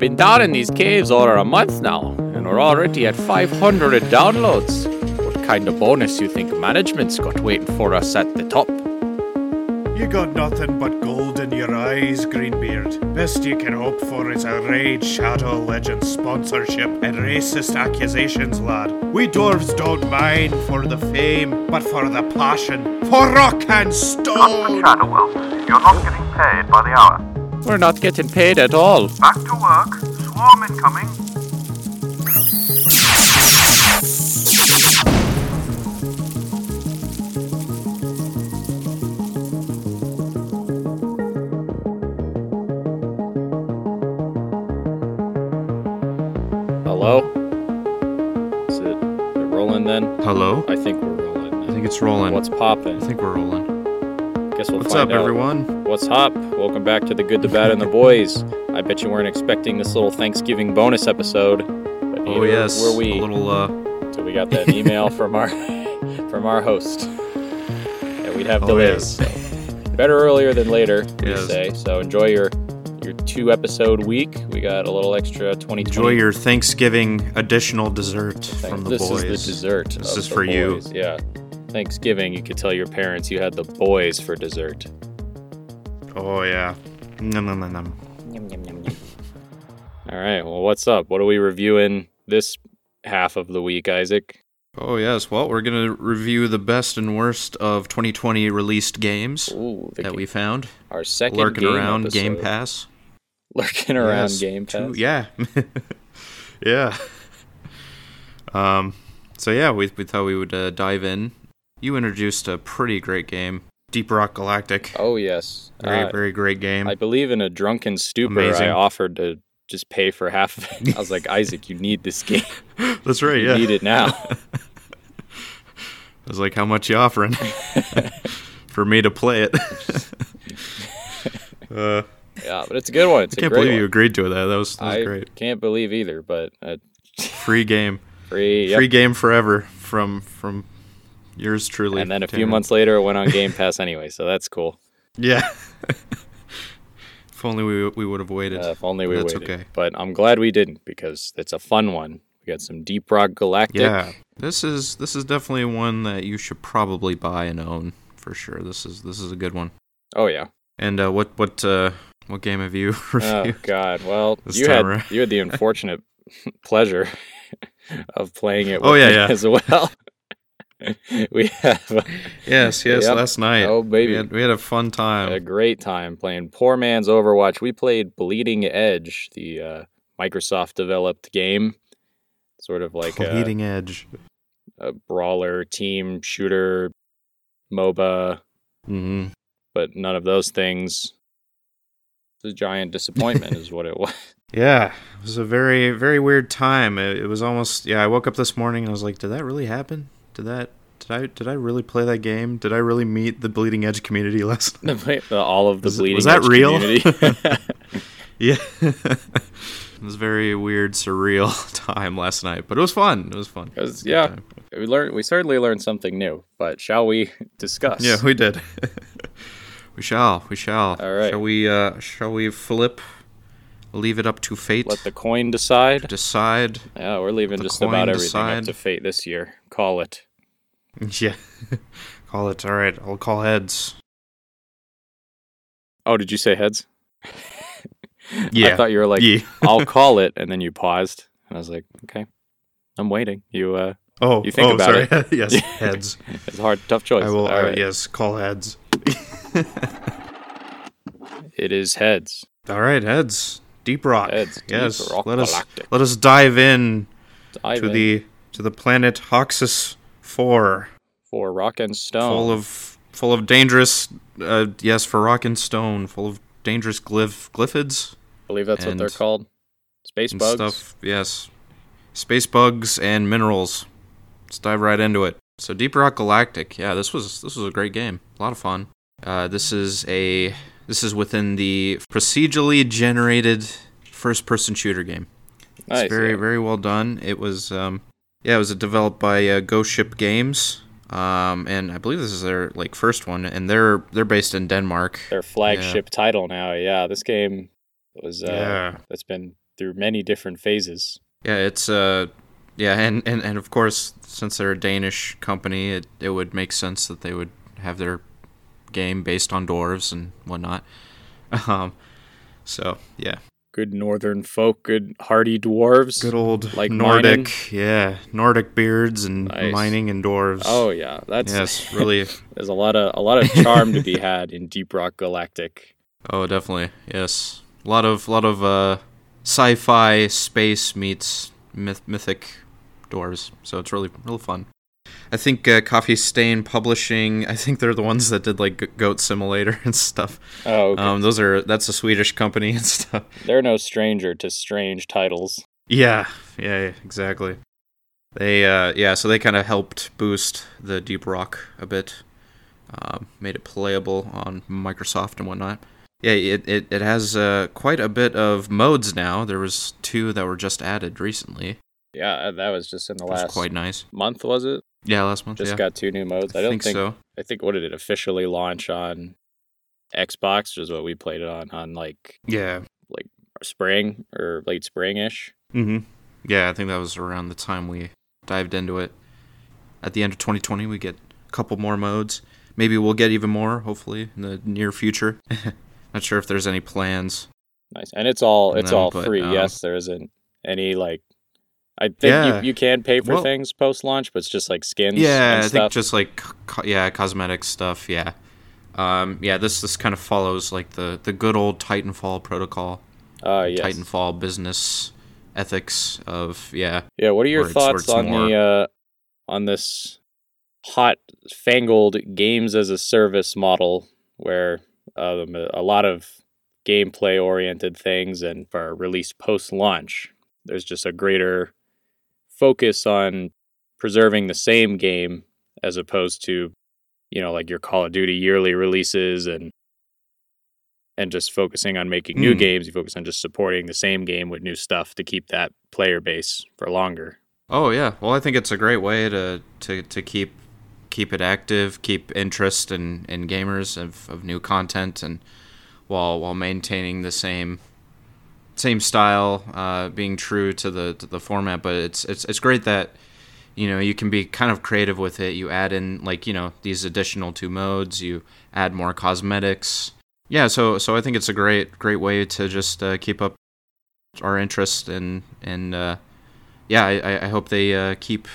We've been down in these caves over a month now, and we're already at 500 downloads. What kind of bonus you think management's got waiting for us at the top? You got nothing but gold in your eyes, Greenbeard. Best you can hope for is a Raid Shadow Legends sponsorship and racist accusations, lad. We dwarves don't mind for the fame, but for the passion, for rock and stone. Shadowwell, you're not getting paid by the hour. We're not getting paid at all. Back to work. Swarm incoming. Hello? Is it, it rolling then? Hello? I think we're rolling. I think it's rolling. What's popping? I think we're rolling. Guess we'll What's find up, out. everyone? What's up? Welcome back to the Good, the Bad, and the Boys. Bet you weren't expecting this little Thanksgiving bonus episode. But Oh yes, were we. a little uh, So we got that email from our from our host. And we'd have Oh, delays. yes. so. Better earlier than later, we Yes. say. So enjoy your your two episode week. We got a little extra 2020. enjoy your Thanksgiving additional dessert from the this boys. is the dessert. This is for you. Yeah. Thanksgiving, you could tell your parents you had the boys for dessert. Oh yeah. Nom, nom, nom, nom. All right. Well, what's up? What are we reviewing this half of the week, Isaac? Oh yes. Well, we're gonna review the best and worst of 2020 released games Ooh, that we found our second lurking game around Game. Pass. Lurking around Yes, Game two- Pass. yeah. yeah. Um. So yeah, we we thought we would uh, dive in. You introduced a pretty great game, Deep Rock Galactic. Oh yes. Very Uh, very great game. I believe in a drunken stupor, Amazing. I offered to just pay for half of it. I was like, Isaac, you need this game. That's right. You Yeah. need it now. I was like, "How much you offering for me to play it?" uh, yeah, but it's a good one. It's I can't believe you agreed to that. That was, that was I great. can't believe either, but uh, Free game, free. Yep. free game forever from from yours truly. and then a few months later, it went on Game Pass anyway, so that's cool. Yeah. If only we we would have waited. Uh, if only we That's waited. okay. But I'm glad we didn't because it's a fun one. We got some Deep Rock Galactic. yeah, this is this is definitely one that you should probably buy and own for sure. This is this is a good one. Oh yeah. And uh, what what uh, what game have you Oh? God. Well, you had around. you had the unfortunate pleasure of playing it. Oh, yeah, me yeah. As well. we have yes, yes, Yep. last night. Oh, baby. we had, we had a fun time. a great time playing Poor Man's Overwatch. We played Bleeding Edge, the uh, Microsoft developed game, sort of like a, Bleeding Edge. a brawler team shooter, MOBA, Mm-hmm. but none of those things. It's a giant disappointment, is what it was. Yeah, it was a very very weird time. It, it was almost yeah. I woke up this morning and I was like, did that really happen? Did that? Did I did I really play that game? Did I really meet the Bleeding Edge community last night? All of the Was Bleeding was that Edge real? community. Yeah. it was a very weird, surreal time last night, but it was fun. It was fun. It was- yeah. time. we learned. We certainly learned something new. But shall we discuss? Yeah, we did. we shall. We shall. All right. Shall we? Uh, shall we flip? Leave it up to fate. Let the coin decide. decide. Yeah, we're leaving just about everything decide. up to fate this year. Call it. Yeah. call it. All right. I'll call heads. Oh, did you say heads? Yeah. I thought you were like, yeah. I'll call it, and then you paused, and I was like, okay, I'm waiting. You, uh, Oh, You think oh, about sorry. yes, heads. it's a hard, tough choice. I will. All uh, right. Yes, call heads. It is heads. All right, heads. Deep rock. Heads. Deep yes. Rock let us let us dive in Dive to in the to the planet Hoxxes Four, for rock and stone. full of full of dangerous. Uh, yes, for rock and stone, full of dangerous glyph glyphids I believe that's what they're called. Space bugs. stuff. Yes, space bugs and minerals. Let's dive right into it. So Deep Rock Galactic. Yeah, this was this was a great game. A lot of fun. Uh, this is a this is within the procedurally generated first person shooter game. Nice. It's very yeah. very well done. It was um yeah, it was developed by uh, Ghost Ship Games. Um and I believe this is their like first one and they're they're based in Denmark. Their flagship title now. Yeah, this game was uh, Yeah. that's been through many different phases. Yeah, it's uh yeah, and, and, and of course since they're a Danish company, it, it would make sense that they would have their game based on dwarves and whatnot. Um so yeah. Good northern folk, good hardy dwarves. Good old Like Nordic mining? yeah. Nordic beards and Nice. mining and dwarves. Oh yeah, that's yes, really There's a lot of a lot of charm to be had in Deep Rock Galactic. Oh definitely, yes. A lot of lot of uh sci fi space meets myth- mythic dwarves. So it's really really fun. I think uh, Coffee Stain Publishing. I think they're the ones that did like Goat Simulator and stuff. Oh, okay. Um, those are that's a Swedish company and stuff. they're no stranger to strange titles. Yeah, yeah, exactly. They uh, yeah, so they kind of helped boost the Deep Rock a bit, um, made it playable on Microsoft and whatnot. Yeah, it it, it has uh, quite a bit of modes now. There was two that were just added recently. Yeah, that was just in the last quite nice. month, was it? Yeah, last month. Just yeah. got two new modes. I, I don't think, think, so. I think what did it officially launch on Xbox, which is what we played it on on like Yeah. Like spring or late springish. Mm-hmm. Yeah, I think that was around the time we dived into it. At the end of 2020, we get a couple more modes. Maybe we'll get even more, hopefully, in the near future. Not sure if there's any plans. Nice, and it's all it's all but, free. um, yes, there isn't any like. I think Yeah. you, you can pay for Well- things post launch, but it's just like skins. Yeah, and I think stuff. just like co- yeah, cosmetic stuff. Yeah, um, yeah. This this kind of follows like the the good old Titanfall protocol, Uh, yes. Titanfall business ethics of yeah. Yeah, what are your where it's- where thoughts on the uh, on this hot fangled games as a service model where um, a lot of gameplay oriented things and are release post launch? There's just a greater focus on preserving the same game as opposed to you know like your Call of Duty yearly releases and and just focusing on making new Hmm. games. You focus on just supporting the same game with new stuff to keep that player base for longer. Oh yeah. Well, I think it's a great way to to, to keep keep it active, keep interest in, in gamers of, of new content, and while while maintaining the same same style, uh, being true to the to the format. But it's it's it's great that you know you can be kind of creative with it. You add in like you know these additional two modes. You add more cosmetics. Yeah. So so I think it's a great great way to just uh, keep up our interest and and uh, yeah, I, I- hope they uh, keep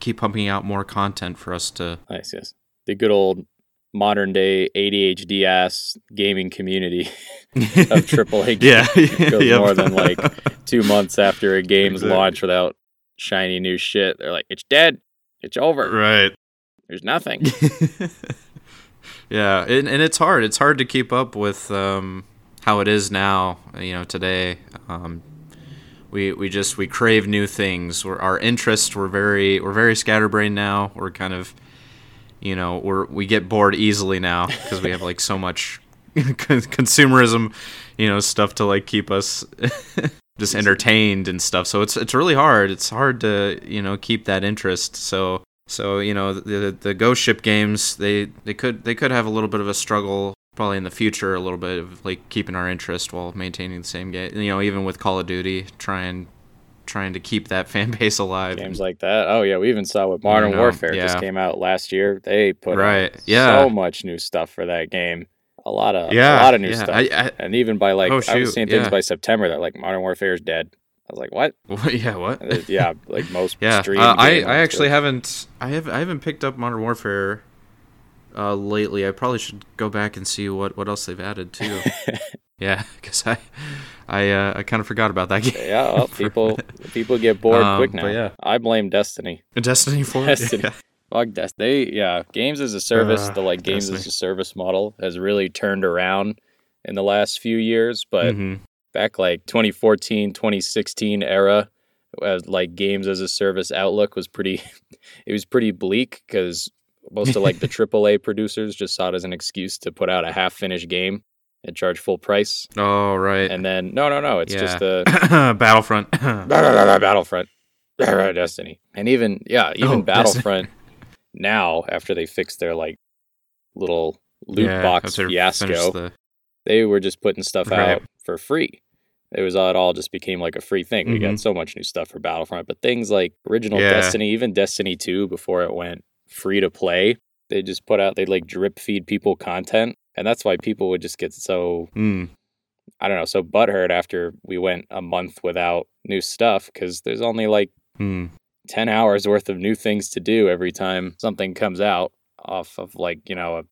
keep pumping out more content for us to. Nice, yes. The good old modern day ADHD ass gaming community of AAA yeah, goes yep. more than like two months after a game's Exactly. launch without shiny new shit. They're like, it's dead. It's over. right. There's nothing. yeah, and, and it's hard. It's hard to keep up with um, how it is now. You know, today. Um, we, we just we crave new things. We're, our interests we're very we're very scatterbrained now. We're kind of you know we're we get bored easily now because we have like so much consumerism, you know, stuff to like keep us just entertained and stuff. So it's it's really hard. It's hard to you know keep that interest. So so you know the the Ghost Ship games they they could they could have a little bit of a struggle probably in the future a little bit of like keeping our interest while maintaining the same game. You know, even with Call of Duty, trying trying to keep that fan base alive. Games like that. Oh yeah, we even saw what Modern Warfare yeah. just came out last year. They put Right, yeah. so much new stuff for that game. A lot of yeah, a lot of new yeah. stuff. I, I, and even by like Oh, I was seeing things yeah. by September that like Modern Warfare is dead. I was like, what? yeah, what? Uh, yeah, like most Yeah, uh, I I actually haven't I have I haven't picked up Modern Warfare uh, lately. I probably should go back and see what, what else they've added too. Yeah, because I I uh, I kind of forgot about that game. yeah, well, people people get bored Um, quick but now. yeah. I blame Destiny. Destiny Four. Destiny. Fuck Destiny. They yeah, games as a service, Uh, the like games as a service model has really turned around in the last few years, but hmm back like 2014, 2016 era as like games as a service outlook was pretty it was pretty bleak cuz most of like the AAA producers just saw it as an excuse to put out a half finished game and charge full price. Oh right. And then no, no, no, it's just the Battlefront. Battlefront, Destiny, and even yeah, even Oh. Battlefront now after they fixed their like little loot Yeah, box fiasco, the- they were just putting stuff Right. out for free. It was uh, it all just became like a free thing. We got mm-hmm. so much new stuff for Battlefront, but things like original Yeah. Destiny, even Destiny 2 before it went free to play, they just put out they like drip feed people content, and that's why people would just get so Mm. I don't know, so butthurt after we went a month without new stuff because there's only like Mm. 10 hours worth of new things to do every time something comes out off of like, you know, a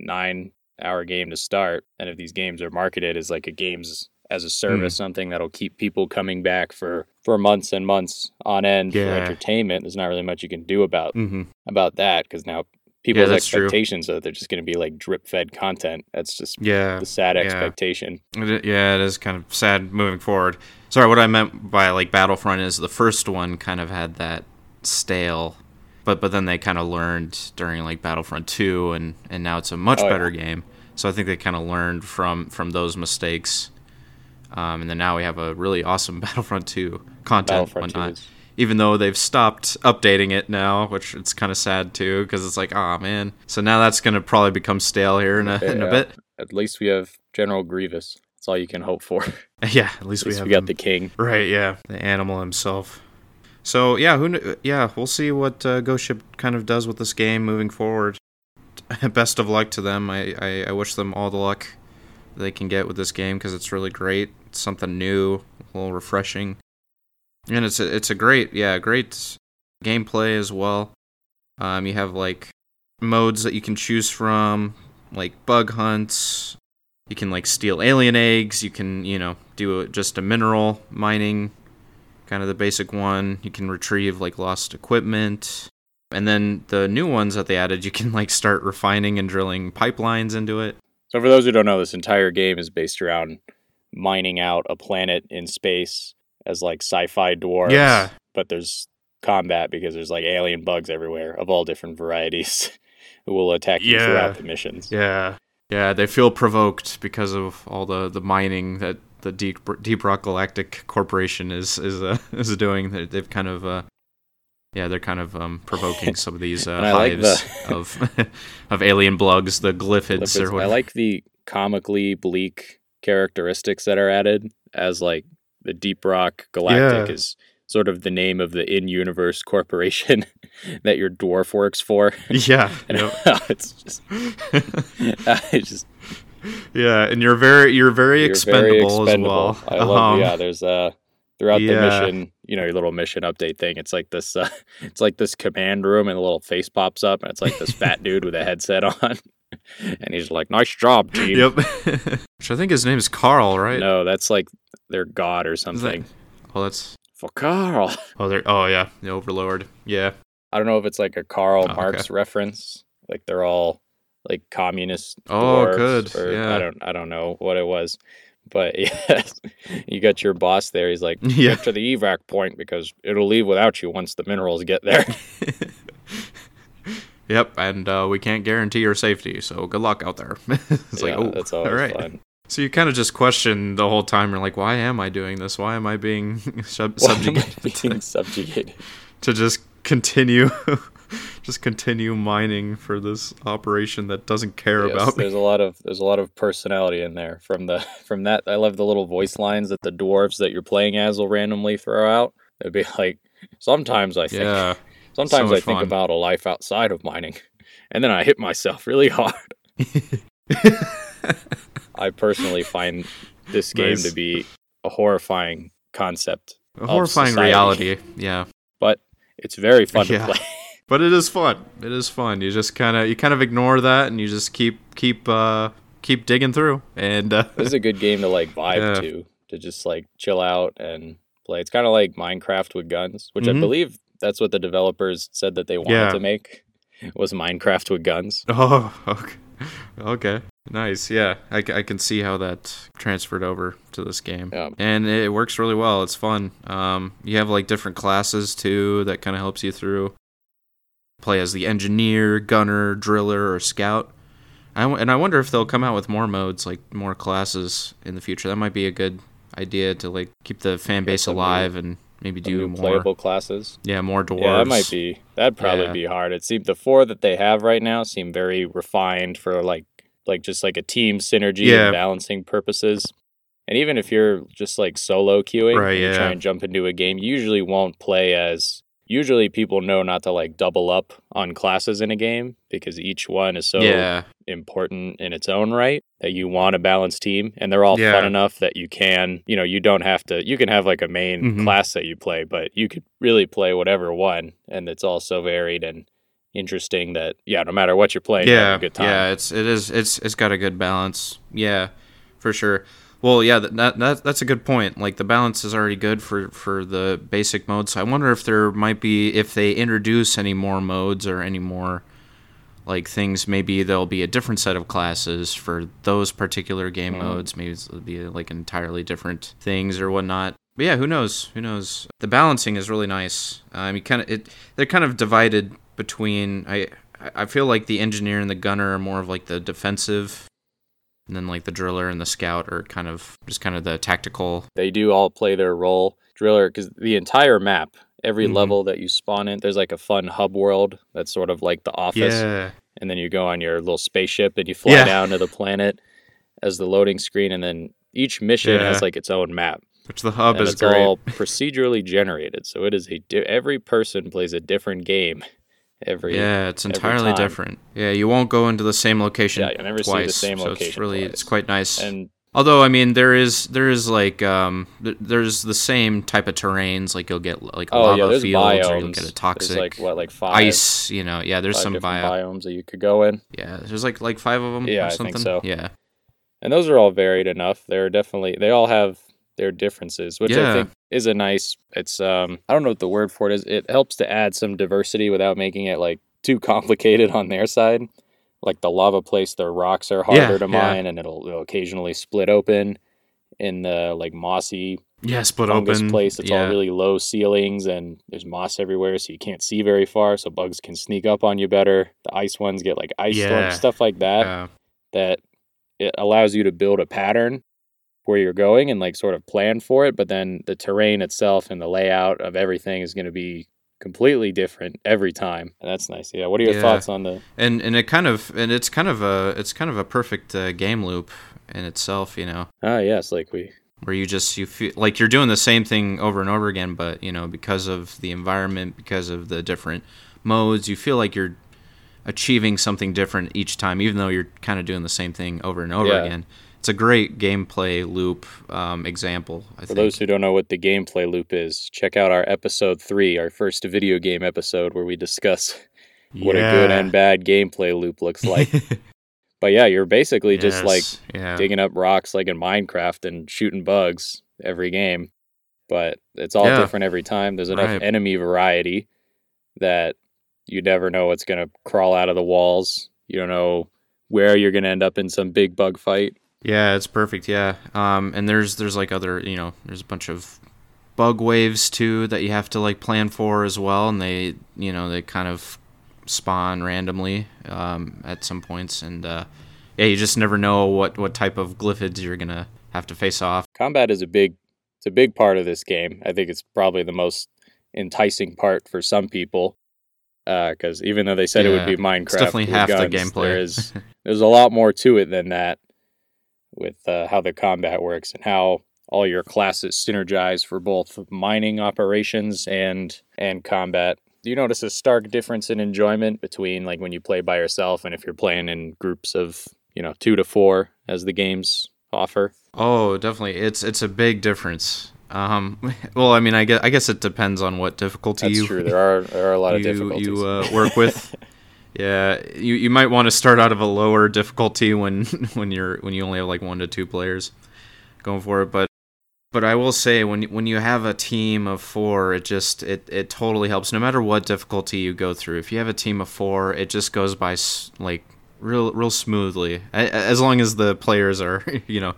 nine hour game to start. And if these games are marketed as like a games as a service, something that'll keep people coming back for, for months and months on end for entertainment, there's not really much you can do about mm-hmm. about that because now people's true. expectations are they're just going to be like drip fed content. That's just Yeah. the sad yeah. expectation. It yeah, it is kind of sad moving forward. Sorry, what I meant by like Battlefront is the first one kind of had that stale, but but then they kind of learned during like Battlefront Two, and and now it's a much Oh, yeah. better game. So I think they kind of learned from from those mistakes, um, and then now we have a really awesome Battlefront Two content. Battlefront 2 is- Even though they've stopped updating it now, which it's kind of sad too, because it's like, oh man. So now that's gonna probably become stale here in a, in a bit. At least we have General Grievous. That's all you can hope for. At Yeah, at least we have we got him. the king. Right, yeah, the animal himself. So yeah, who? kn- Yeah, we'll see what uh, Ghost Ship kind of does with this game moving forward. Best of luck to them. I, I, I wish them all the luck they can get with this game because it's really great. It's something new, a little refreshing, and it's a, it's a great yeah great gameplay as well. Um, you have like modes that you can choose from, like bug hunts. You can like steal alien eggs. You can you know do a, just a mineral mining, kind of the basic one. You can retrieve like lost equipment. And then the new ones that they added, you can like start refining and drilling pipelines into it. So for those who don't know, this entire game is based around mining out a planet in space as like sci-fi dwarves. Yeah. But there's combat because there's like alien bugs everywhere of all different varieties who will attack you Yeah. throughout the missions. Yeah. Yeah, they feel provoked because of all the, the mining that the Deep, Deep Rock Galactic Corporation is is uh, is doing. They- They've kind of uh, yeah, they're kind of um, provoking some of these uh, I like hives the- of of alien bugs, the glyphids or I like the comically bleak characteristics that are added as like the Deep Rock Galactic Yeah. is sort of the name of the in-universe corporation that your dwarf works for. yeah, And yep. it's just, it's just yeah, and you're very you're very, you're expendable, very expendable. as well. I love, Um, yeah. There's uh throughout Yeah. the mission, you know, your little mission update thing. It's like this, uh, it's like this command room, and a little face pops up, and it's like this fat dude with a headset on, and he's like, "Nice job, team." Yep. Which I think his name is Karl, right? No, that's like their god or Is that- something. Oh, that's For Karl. oh, they're oh yeah, the Overlord. Yeah. I don't know if it's like a Karl Oh, Marx reference. Like they're all like communist. Oh, good, Or yeah. I don't. I don't know what it was, but yes, you got your boss there. He's like, Yeah. get to the evac point because it'll leave without you once the minerals get there. Yep, and uh, we can't guarantee your safety, so good luck out there. it's like, oh, that's all right. fun. So you kind of just question the whole time. You're like, why am I doing this? Why am I being sub- Why am I subjugated being to, subjugated? to just continue, just continue mining for this operation that doesn't care Yes, about me? there's a lot of there's a lot of personality in there from the from that. I love the little voice lines that the dwarves that you're playing as will randomly throw out. It'd be like, sometimes I think Yeah, Sometimes much I think fun. about a life outside of mining, and then I hit myself really hard. I personally find this game Nice. to be a horrifying concept, a horrifying society. reality. Yeah, but it's very fun Yeah. to play. but it is fun. It is fun. You just kind of you kind of ignore that, and you just keep keep uh keep digging through. And uh, this is a good game to like vibe Yeah. to, to just like chill out and play. It's kind of like Minecraft with guns, which I Mhm. believe that's what the developers said that they wanted Yeah. to make was Minecraft with guns. Oh, okay. Okay. Nice. Yeah. I can see how that transferred over to this game. Yeah. And it works really well. It's fun. Um, you have like different classes too that kind of helps you through. Play as the engineer, gunner, driller, or scout. I w- and I wonder if they'll come out with more modes, like more classes in the future. That might be a good idea to like keep the fan base alive and maybe do more. playable classes. Yeah, more dwarves. Yeah, that might be. That'd probably Yeah. be hard. It seemed the four that they have right now seem very refined for like like just like a team synergy Yeah. and balancing purposes. And even if you're just like solo queuing, Right, and you try and jump into a game, you usually won't play as. Usually, people know not to like double up on classes in a game because each one is so yeah, important in its own right that you want a balanced team and they're all Yeah. fun enough that you can you know you don't have to you can have like a main Mhm. class that you play but you could really play whatever one and it's all so varied and interesting that yeah no matter what you're playing you have yeah, a good time yeah. It's it is it's it's got a good balance. Yeah, for sure. Well, yeah, that, that that that's a good point. Like the balance is already good for for the basic modes. I wonder if there might be if they introduce any more modes or any more like things. Maybe there'll be a different set of classes for those particular game Mhm. modes. Maybe it'll be like entirely different things or whatnot. But yeah, who knows? Who knows? The balancing is really nice. I mean, kind of it. They're kind of divided between. I I feel like the engineer and the gunner are more of like the defensive, and then like the driller and the scout are kind of just kind of the tactical. they do all play their role driller because the entire map every Mhm. level that you spawn in there's like a fun hub world that's sort of like the office Yeah. and then you go on your little spaceship and you fly Yeah. down to the planet as the loading screen and then each mission Yeah. has like its own map Which the hub and is it's great. all procedurally generated so it is a di- every person plays a different game every yeah, it's entirely different. Yeah, you won't go into the same location Yeah, you'll never see the twice. same so it's location really twice. it's quite nice. and Although I mean there is there is like um th- there's the same type of terrains like you'll get like oh lava yeah there's fields biomes or you'll get a toxic there's like what like five ice you know yeah there's some bio biomes that you could go in yeah there's like like five of them Yeah, or I think something so. yeah and those are all varied enough. They're definitely they all have their differences, which I think is a nice. It's um I don't know what the word for it is. It helps to add some diversity without making it like too complicated on their side. Like the lava place, their rocks are harder Yeah, to yeah. mine, and it'll, it'll occasionally split open. In the like mossy yeah split open place, it's yeah. all really low ceilings and there's moss everywhere, so you can't see very far. So bugs can sneak up on you better. The ice ones get like ice Yeah. storms, stuff like that yeah. that it allows you to build a pattern where you're going and like sort of plan for it but then the terrain itself and the layout of everything is going to be completely different every time and that's nice yeah what are your Yeah. thoughts on the and and it kind of and it's kind of a it's kind of a perfect uh, game loop in itself you know ah yes like we where you just you feel like you're doing the same thing over and over again but you know because of the environment because of the different modes you feel like you're achieving something different each time even though you're kind of doing the same thing over and over Yeah. again it's a great gameplay loop um, example i for think those who don't know what the gameplay loop is check out our episode 3 our first video game episode where we discuss what a good and bad gameplay loop looks like but yeah you're basically just like yeah digging up rocks like in Minecraft and shooting bugs every game. But it's all Yeah. different every time. There's enough Right. enemy variety that you never know what's going to crawl out of the walls. You don't know where you're going to end up in some big bug fight. Yeah, it's perfect. Yeah, um, and there's there's like other you know there's a bunch of bug waves too that you have to like plan for as well, and they you know they kind of spawn randomly um, at some points, and uh, yeah, you just never know what what type of glyphids you're gonna have to face off. Combat is a big it's a big part of this game. I think it's probably the most enticing part for some people. Because even though they said it would be Minecraft, It's definitely half the gameplay. There is there's a lot more to it than that with uh, how the combat works and how all your classes synergize for both mining operations and and combat. Do you notice a stark difference in enjoyment between like when you play by yourself and if you're playing in groups of, you know, 2 to 4 as the games offer? Oh, definitely. It's it's a big difference. Um, well, I mean, I guess I guess it depends on what difficulty That's you true. There are there are a lot of you, difficulties. you uh, work with. yeah, you, you might want to start out of a lower difficulty when when you're when you only have like one to two players going for it. But but I will say when when you have a team of four, it just it it totally helps. No matter what difficulty you go through, if you have a team of four, it just goes by like real real smoothly. As long as the players are you know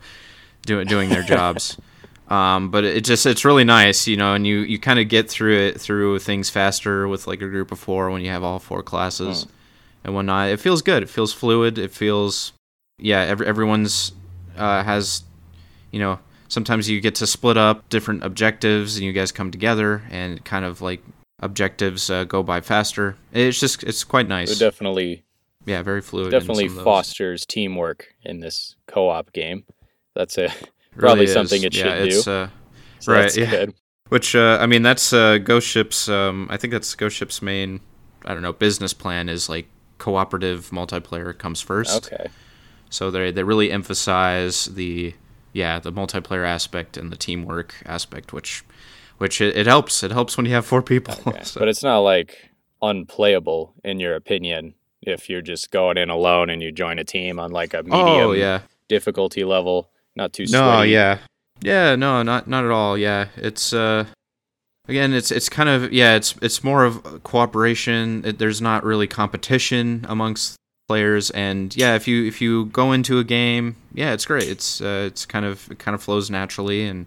doing doing their jobs. Um, but it just it's really nice, you know, and you, you kind of get through it through things faster with like a group of four when you have all four classes and whatnot. It feels good. It feels fluid. It feels yeah. Every, everyone's uh, has you know sometimes you get to split up different objectives and you guys come together and kind of like objectives uh, go by faster. It's just it's quite it nice. definitely yeah, very fluid. in definitely some of those. fosters teamwork in this co-op game. That's a Probably is. something it yeah, should it's, do. Uh, So right, yeah. good. Which uh, I mean, that's uh, Ghost Ship's. Um, I think that's Ghost Ship's main. I don't know. Business plan is like cooperative multiplayer comes first. Okay. So they they really emphasize the yeah the multiplayer aspect and the teamwork aspect, which which it, it helps. It helps when you have four people. Okay. So- But it's not like unplayable in your opinion if you're just going in alone and you join a team on like a medium oh yeah. difficulty level, not too No, sweaty. yeah, yeah, no, not not at all. Yeah, it's uh, again, it's it's kind of yeah, it's it's more of cooperation. It, there's not really competition amongst players, and yeah, if you if you go into a game, yeah, it's great. It's uh, it's kind of it kind of flows naturally, and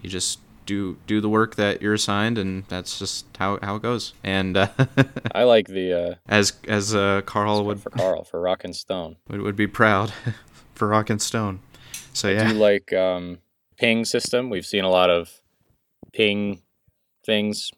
you just do do the work that you're assigned, and that's just how how it goes. And uh, I like the uh as as uh, Karl would for Karl for Rock and Stone. would, would be proud for Rock and Stone. So Do yeah. you like um ping system? We've seen a lot of ping things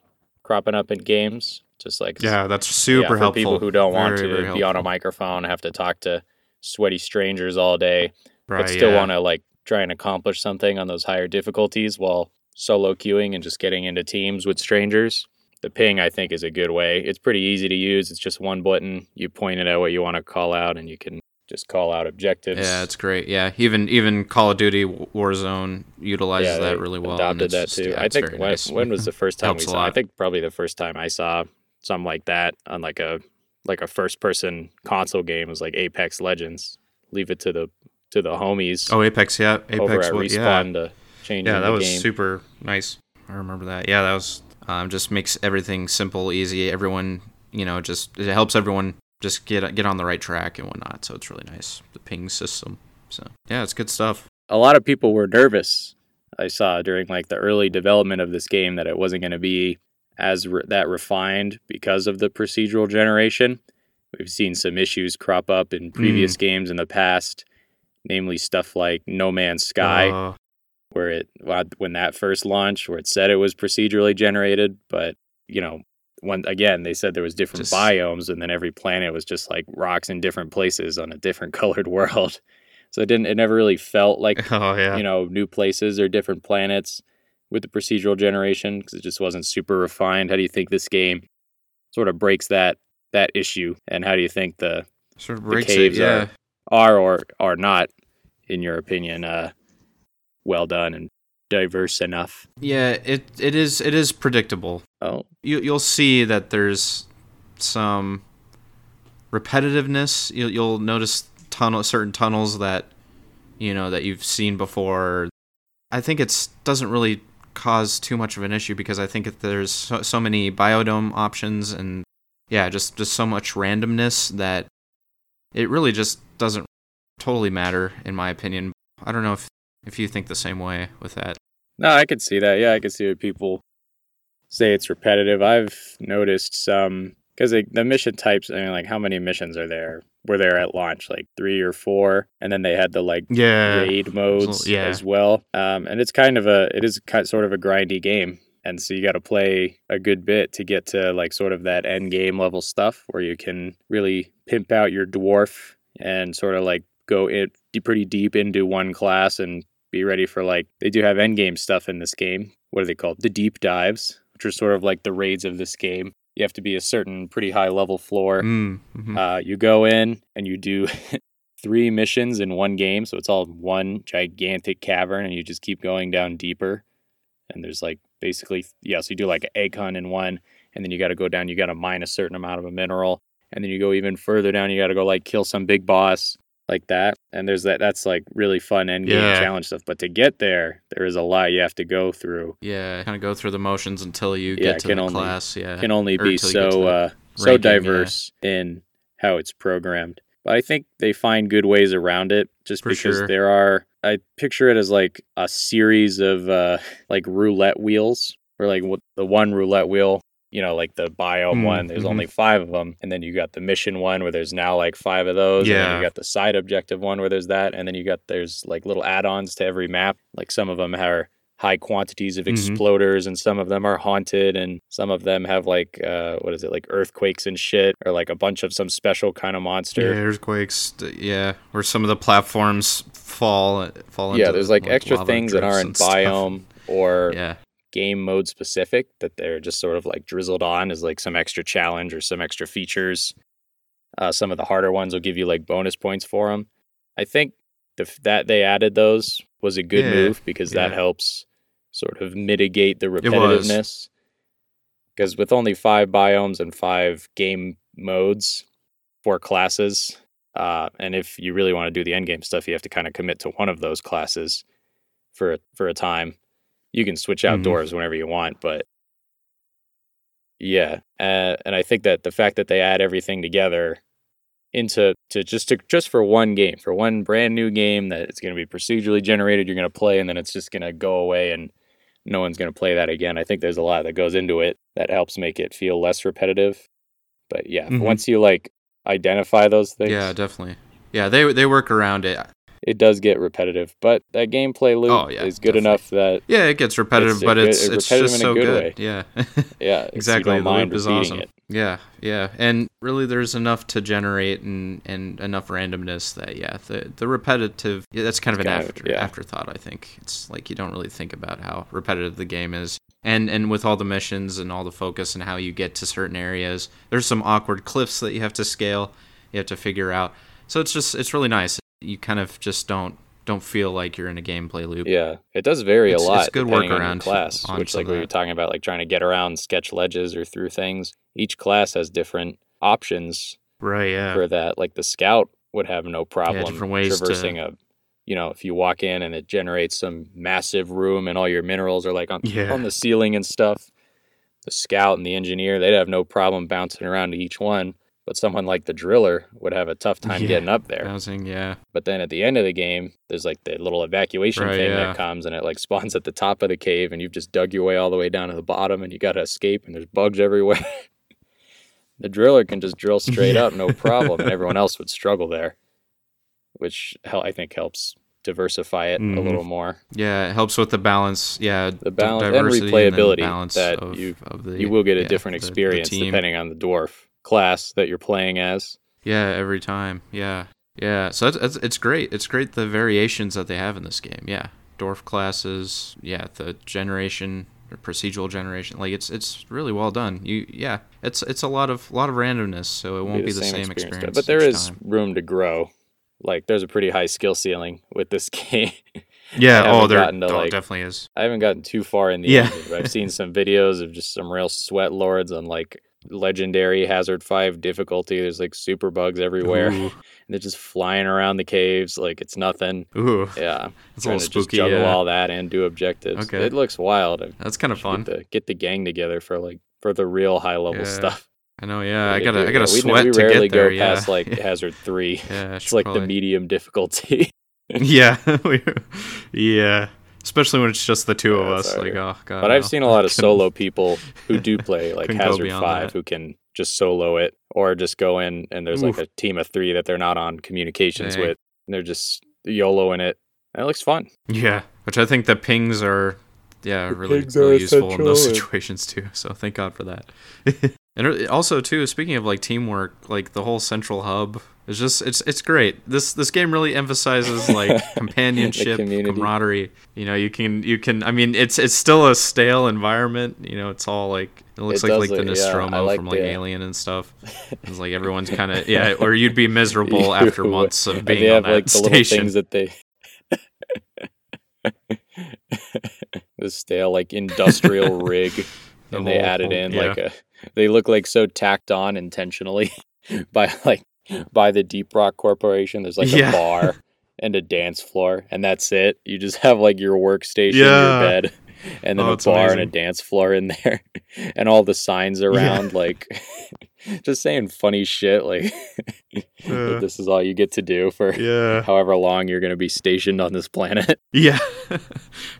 cropping up in games. Just like Yeah, that's yeah, super for helpful. people who don't want Very, to very be on a microphone, have to talk to sweaty strangers all day, right, but still yeah. want to like try and accomplish something on those higher difficulties while solo queuing and just getting into teams with strangers. The ping, I think, is a good way. It's pretty easy to use. It's just one button. You point it at what you want to call out, and you can just call out objectives. Yeah, it's great. Yeah, even even Call of Duty Warzone utilizes Yeah, that really well. Adopted that just- too. yeah, I think when, nice. when was the first time we saw? I think probably the first time I saw something like that on like a like a first person console game was like Apex Legends. Leave it to the to the homies Oh, Apex, yeah, over Apex, at wa- respawn yeah, to change yeah, that was game. super nice. I remember that. Yeah, that was um, just makes everything simple, easy. Everyone, you know, just it helps everyone just get get on the right track and whatnot. So it's really nice the ping system. So yeah, it's good stuff. a lot of people were nervous. I saw during like the early development of this game that it wasn't going to be as re- that refined because of the procedural generation. We've seen some issues crop up in previous games in the past, namely stuff like No Man's Sky, Uh, where it when that first launched, where it said it was procedurally generated, but you know, when again they said there was different Just- biomes, and then every planet was just like rocks in different places on a different colored world. So it didn't. It never really felt like oh yeah. you know new places or different planets with the procedural generation because it just wasn't super refined. How do you think this game sort of breaks that that issue, and how do you think the sort of breaks it. caves Yeah. are or are not, in your opinion, uh, well done and diverse enough? Yeah, it it is it is predictable. Oh, you you'll see that there's some repetitiveness. You'll you'll notice tunnel certain tunnels that you know that you've seen before. I think it's doesn't really cause too much of an issue because I think that there's so, so many biodome options and yeah, just just so much randomness that it really just doesn't totally matter in my opinion. I don't know if if you think the same way with that. no, I could see that. Yeah, I could see what people say it's repetitive. I've noticed some because the mission types. I mean, like how many missions are there? Were there at launch like three or four, and then they had the like Yeah. raid modes yeah. as well. Um, and it's kind of a it is kind sort of a grindy game, and so you got to play a good bit to get to like sort of that end game level stuff where you can really pimp out your dwarf and sort of like go in pretty deep into one class and be ready for like they do have end game stuff in this game. What are they called? The deep dives, which are sort of like the raids of this game. You have to be a certain pretty high level floor. Mm, mhm. Uh, you go in and you do three missions in one game, so it's all one gigantic cavern, and you just keep going down deeper. And there's like basically, yeah, so you do like an egg hunt in one, and then you got to go down. You got to mine a certain amount of a mineral, and then you go even further down. You got to go like kill some big boss like that. And there's that. That's like really fun end game Yeah. challenge stuff. But to get there, there is a lot you have to go through. Yeah, kind of go through the motions until you Yeah, get to can the only- class. Yeah, can only or be till you get to so uh, so ranking, yeah. diverse in how it's programmed. But I think they find good ways around it, just For because sure. there are. I picture it as like a series of uh, like roulette wheels, or like the one roulette wheel. You know, like the biome Mm, one. There's mhm. only five of them, and then you got the mission one where there's now like five of those. And then Yeah. you got the side objective one where there's that, and then you got there's like little add-ons to every map. Like some of them are high quantities of Mhm. exploders and some of them are haunted and some of them have like uh what is it like earthquakes and shit or like a bunch of some special kind of Yeah, monster earthquakes. Yeah, where some of the platforms fall fall. yeah, into, there's like extra things that aren't biome or Yeah, game mode specific that they're just sort of like drizzled on as like some extra challenge or some extra features. Uh, some of the harder ones will give you like bonus points for them. I think the, that they added those was a good Yeah, move because that helps sort of mitigate the repetitiveness. Because with only five biomes and five game modes, four classes, uh, and if you really want to do the end game stuff, you have to kind of commit to one of those classes for a, for a time. You can switch Mhm. outdoors whenever you want, but yeah, uh, and I think that the fact that they add everything together into to just to just for one game, for one brand new game that it's going to be procedurally generated, you're going to play, and then it's just going to go away, and no one's going to play that again. I think there's a lot that goes into it that helps make it feel less repetitive. But yeah, Mhm. once you like identify those things, yeah, definitely. Yeah, they they work around it. It does get repetitive. But that gameplay loop Oh, yeah, is good definitely. enough that Yeah, it gets repetitive, It's but good- it's it's just so good good. Yeah, yeah, exactly. The mind loop is awesome. it. Yeah, yeah, and really, there's enough to generate and and enough randomness that yeah, the the repetitive. Yeah, that's kind of an kind of- after, yeah. afterthought. I think it's like you don't really think about how repetitive the game is, and and with all the missions and all the focus and how you get to certain areas, there's some awkward cliffs that you have to scale. You have to figure out. So it's just it's really nice. You kind of just don't don't feel like you're in a gameplay loop. Yeah, it does vary It's- a lot. it's good workaround class. Which, like of we were talking about, like trying to get around sketch ledges or through things. Each class has different options Right. Yeah. for that. Like the scout would have no problem different ways to- a. You know, if you walk in and it generates some massive room and all your minerals are like on Yeah. on the ceiling and stuff, the scout and the engineer they'd have no problem bouncing around to each one. But someone like the driller would have a tough time Yeah. getting up there. Bouncing. Yeah. But then at the end of the game, there's like the little evacuation Right, thing yeah. that comes and it like spawns at the top of the cave and you've just dug your way all the way down to the bottom and you got to escape and there's bugs everywhere. the driller can just drill straight Yeah. up, no problem, and everyone else would struggle there, which I think helps diversify it a Mhm. little more. Yeah, it helps with the balance. Yeah, The balance and replayability balance that of- you- of the- you will get a different the- the experience team. depending on the dwarf class that you're playing as. Yeah, every time. Yeah, yeah. So it's, it's it's great. It's great the variations that they have in this game. Yeah, dwarf classes. Yeah, the generation, or procedural generation. Like it's it's really well done. You yeah, it's it's a lot of lot of randomness, so it won't be the same, experience. But there is time. room to grow. Like there's a pretty high skill ceiling with this game. Yeah. Oh, there to, oh, like- definitely is. I haven't gotten too far in the Yeah. I've seen some videos of just some real sweat lords on like legendary Hazard 5 difficulty. There's like super bugs everywhere. And they're just flying around the caves like it's nothing. Ooh. Yeah. It's a little spooky. juggle yeah. all that and do objectives. Okay. It looks wild. That's kind of fun. Get the, get the gang together for like for the real high level Yeah. stuff. I know. Yeah, I gotta. I gotta we, sweat we to rarely get there. go yeah. past like Hazard 3. yeah, It's like the medium difficulty. yeah, yeah. Especially when it's just the two of us. Like, oh god. But I've seen a lot of solo people who do play like Hazard 5 that. who can just solo it or just go in and there's like a team of three that they're not on communications Dang. with. And they're just YOLOing it. And it looks fun. Yeah, which I think the pings are, yeah, really, really useful in those situations too. So thank God for that. And also too, speaking of like teamwork, like the whole central hub is just it's it's great. This this game really emphasizes like companionship, camaraderie. You know, you can you can. I mean, it's it's still a stale environment. You know, it's all like it looks It like like the look- yeah, Nostromo like from like the- Alien and stuff. It's like everyone's kind of yeah, or you'd be miserable after months of being they on have that like the station. little things that they the stale like industrial rig The and they added whole- in yeah. like a they look like so tacked on intentionally by like by the Deep Rock Corporation. There's like Yeah. a bar and a dance floor, and that's it. You just have like your workstation, Yeah. your bed, and then Oh, a bar and a dance floor in there, and all the signs around like just saying funny shit like Uh. this is all you get to do for yeah. however long you're going to be stationed on this planet. Yeah, and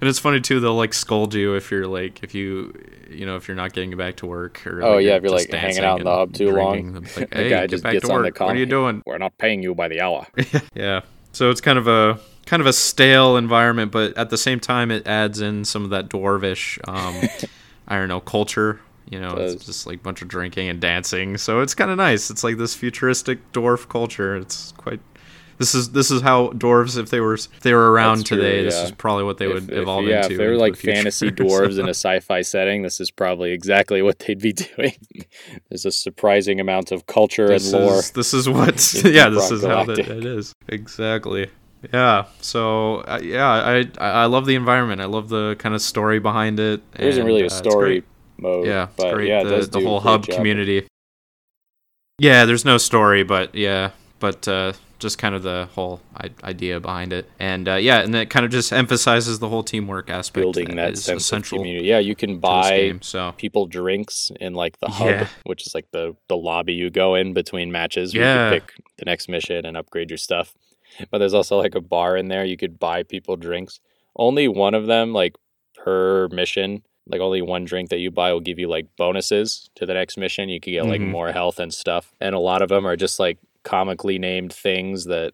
it's funny too. They'll like scold you if you're like if you you know if you're not getting back to work or Oh, like, yeah, if you're, like, hanging out in the hub too long. They'll be the guy just back gets to on the work. What are you doing? We're not paying you by the hour. yeah, so it's kind of a kind of a stale environment, but at the same time, it adds in some of that dwarvish, um, I don't know, culture. You know, Does. it's just like a bunch of drinking and dancing. So it's kind of nice. It's like this futuristic dwarf culture. It's quite this is this is how dwarves, if they were if they were around true, today, this is probably what they would if, evolve if, yeah, into. if they were like the fantasy dwarves So- in a sci-fi setting, this is probably exactly what they'd be doing. There's a surprising amount of culture this and lore. Is, this is what. yeah, this is how that, it is. Exactly. Yeah. So uh, yeah, I I love the environment. I love the kind of story behind it. There isn't really uh, a it's story. Mode. Yeah, but great. yeah, the the whole hub job. community. Yeah, there's no story, but yeah, but uh, just kind of the whole I- idea behind it, and uh, yeah, and it kind of just emphasizes the whole teamwork aspect. building that sense of community. Yeah, you can buy game. So people drinks in like the hub, Yeah. which is like the the lobby you go in between matches. Where Yeah. you could pick the next mission and upgrade your stuff. But there's also like a bar in there. You could buy people drinks. Only one of them, like per mission, like only one drink that you buy will give you like bonuses to the next mission. You could get like Mhm. more health and stuff. And a lot of them are just like comically named things that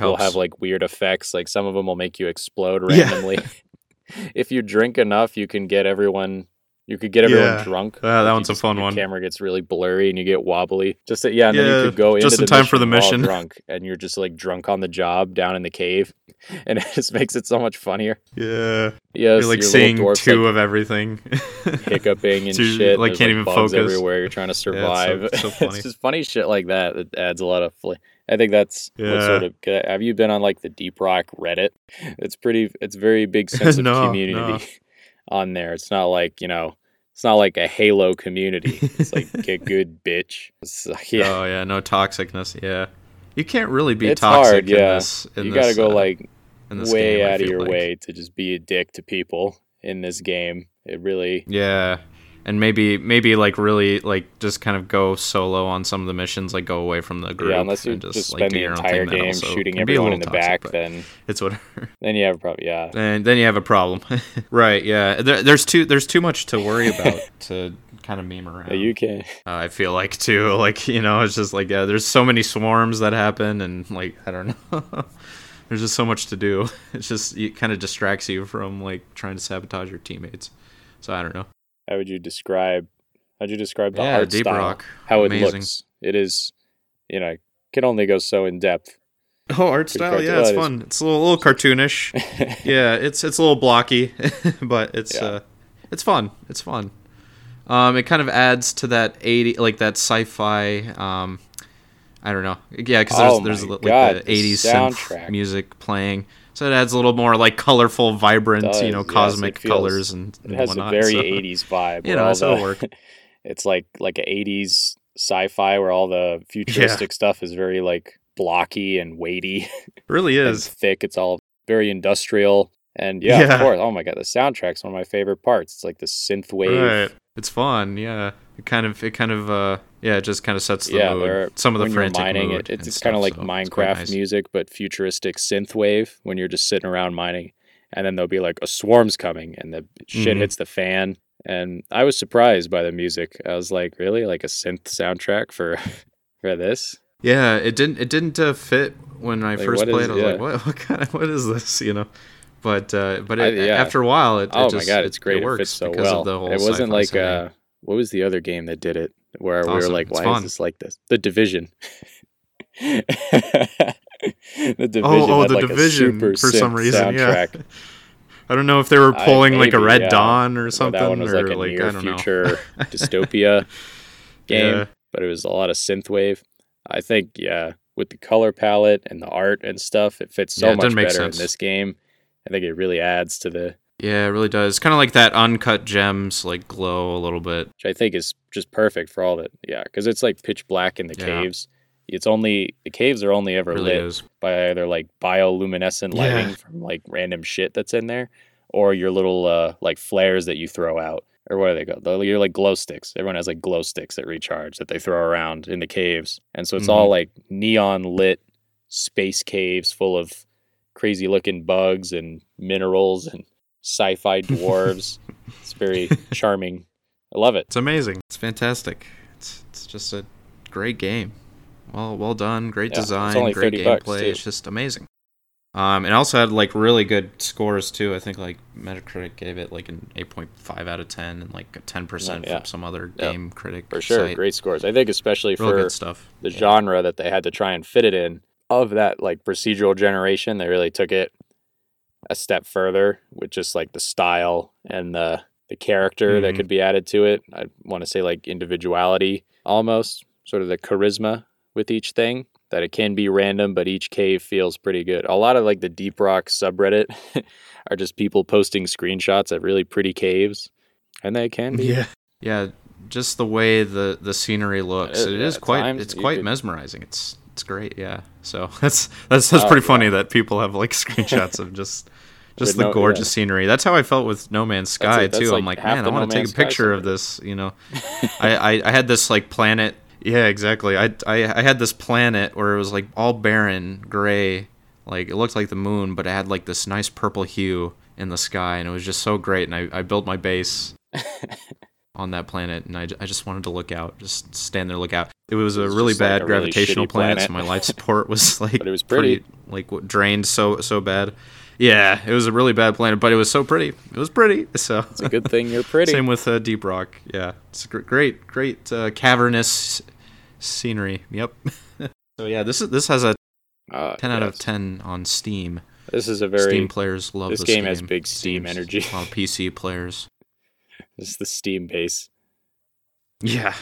will have like weird effects. Like some of them will make you explode Yeah. randomly. if you drink enough, you can get everyone. You could get everyone Yeah. drunk. Ah, that one's a fun one. Camera gets really blurry and you get wobbly. Just that, yeah, and then you could go just into in the time for the mission. drunk, and you're just like drunk on the job down in the cave, and it just makes it so much funnier. yeah, Yeah. you're like seeing dwarf's, two like, of everything. hiccuping and So shit. like, There's, can't even bugs focus. everywhere. You're trying to so- survive. so funny. it's just funny shit like that that adds a lot of. Fl- I think that's Yeah. sort of. Have you been on like the Deep Rock Reddit? It's pretty. It's very big sense of No, community no. On there. It's not like you know. It's not like a Halo community. It's like get good, bitch. Like, yeah, Oh yeah, no toxicness. Yeah, you can't really be it's toxic hard. in Yeah, this. In you this, got to go uh, like way game, out of your like. way to just be a dick to people in this game. It really Yeah, and maybe maybe like really like just kind of go solo on some of the missions, like go away from the group. yeah, unless you and just, like, spend the entire game shooting a everyone in the toxic, back, then it's whatever. then you have probably yeah. and then you have a problem. right? Yeah. There, there's too there's too much to worry about to kind of meme around. Yeah, you can. Uh, I feel like too, like you know, it's just like yeah, there's so many swarms that happen, and like I don't know, there's just so much to do. It's just it kind of distracts you from like trying to sabotage your teammates. So I don't know. How would you describe? How'd you describe the Yeah, art Deep style? Rock, How it looks. It is, you know, can only go so in depth. Oh, art Pretty style, yeah, it's fun. It's a little, little cartoonish. yeah, it's it's a little blocky, but it's Yeah. uh, it's fun. It's fun. Um, it kind of adds to that eighty, like that sci-fi. Um, I don't know. Yeah, because there's Oh there's like God, the eighties soundtrack. synth music playing, so it adds a little more like colorful, vibrant, does, you know, yes, cosmic feels- colors and, It has whatnot. a very so- 80s vibe. You know, that's it the- work. It's like like an 80s sci-fi where all the futuristic stuff is very like blocky and weighty really is. thick. It's all very industrial. And yeah, Yeah. of course. Oh my god, the soundtrack's one of my favorite parts. It's like the synth wave. Right. It's fun. Yeah. It kind of it kind of uh yeah it just kind of sets the yeah, mood. are- Some of the frantic mining, mood it, it's, it's kind of like so Minecraft nice. music, but futuristic synth wave. When you're just sitting around mining, and then there'll be like a swarm's coming, and the shit Mhm. hits the fan. And I was surprised by the music. I was like, really, like a synth soundtrack for for this? Yeah, it didn't it didn't uh, fit when I Like, first what is- played. I was yeah. like, what what kind of what is this? You know. But uh, but I- yeah. after a while, it, it oh just, my god, it's great. It It, works fits so because well. of the whole it wasn't like setting. uh, what was the other game that did it? Where we were awesome. like, It's why fun. is this like this? The Division. the oh, Division oh oh the like division a super for some reason. soundtrack. Yeah. I don't know if they were I- pulling like a Red yeah. Dawn or something, that one was or like a like near I don't know. future dystopia game, Yeah. but it was a lot of synthwave. I think, yeah, with the color palette and the art and stuff, it fits so Yeah, it much better in this game. I think it really adds to the, Yeah, it really does. Kind of like that uncut gems, like glow a little bit. which I think is just perfect for all that. Yeah, because it's like pitch black in the Yeah. caves. It's only the caves are only ever really lit is. by either like bioluminescent Yeah. lighting from like random shit that's in there, or your little uh like flares that you throw out, or what are they called? They're- You're like glow sticks. Everyone has like glow sticks that recharge that they throw around in the caves, and so it's Mm-hmm. all like neon lit space caves full of crazy looking bugs and minerals and sci-fi dwarves. it's very charming. I love it. It's amazing. It's fantastic. It's it's just a great game. Well well done. Great Yeah, design. great gameplay. It's just amazing. Um, and also had like really good scores too. I think like Metacritic gave it like an 8.5 out of 10 and like a 10% Yeah. from some other Yeah. game critic For sure, site. great scores. I think especially Real for stuff. the Yeah. genre that they had to try and fit it in. of that like procedural generation. They really took it a step further with just like the style and the the character that Mhm. could be added to it. I want to say like individuality almost, sort of the charisma with each thing that it can be random, but each cave feels pretty good. A lot of like the Deep Rock subreddit are just people posting screenshots of really pretty caves, and they can be. Yeah. Yeah, just the way the the scenery looks. Uh, It is at quite times it's quite could- mesmerizing. It's it's great, yeah. So that's that's that's Oh, pretty funny that people have like screenshots of just just the no- gorgeous yeah. scenery. That's how I felt with No Man's That's Sky it. That's too. I'm like like, man, I want No to take Man's a Sky picture of this, you know. I, I I had this like planet yeah, exactly. I, I I had this planet where it was like all barren, gray, like it looked like the moon, but it had like this nice purple hue in the sky, and it was just so great. And I, I built my base on that planet, and I, I just wanted to look out, just stand there, look out. It was a was really just, like, bad a gravitational shitty planet, so my life support was like, But it was pretty. like drained so so bad. Yeah, it was a really bad planet, but it was so pretty. It was pretty. So It's a good thing you're pretty. same with uh, Deep Rock. Yeah, it's a gr- great, great uh, cavernous scenery. Yep. so yeah, this is this has a Uh, ten out of ten on Steam. This is a very Steam players love this this, game has big Steam energy. While PC players. This is the Steam base. Yeah.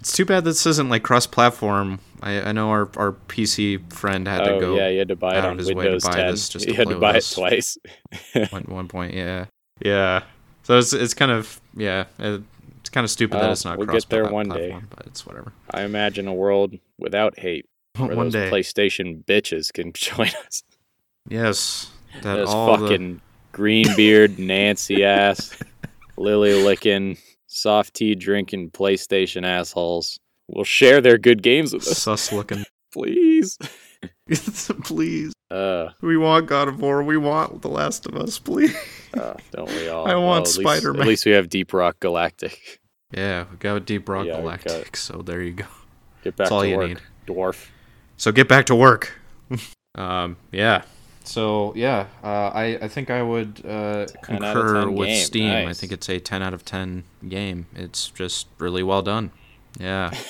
It's too bad this isn't like cross-platform. I, I know our, our PC friend had oh to go yeah, you had to buy it on his way to Windows buy 10. this just you had to buy it twice. at one point. Yeah, yeah. So it's it's kind of yeah. uh, It's kind of stupid that it's not we'll cross get there one day. platform, but it's whatever. I imagine a world without hate, where one those day, PlayStation bitches can join us. yes. That Those all the- fucking greenbeard Nancy ass, lily licking, soft tea drinking PlayStation assholes will share their good games with us, sus looking. please. please, Uh, we want God of War. We want The Last of Us. Please. uh don't we all? I want Well, Spider-Man. At least we have Deep Rock Galactic. Yeah, we got Deep Rock Yeah, Galactic. So there you go. Get back That's all to you work, need. dwarf. So get back to work. um, yeah. So yeah, uh, I I think I would uh, 10 out of concur with game. Steam. I think it's a ten out of ten game. It's just really well done. Yeah.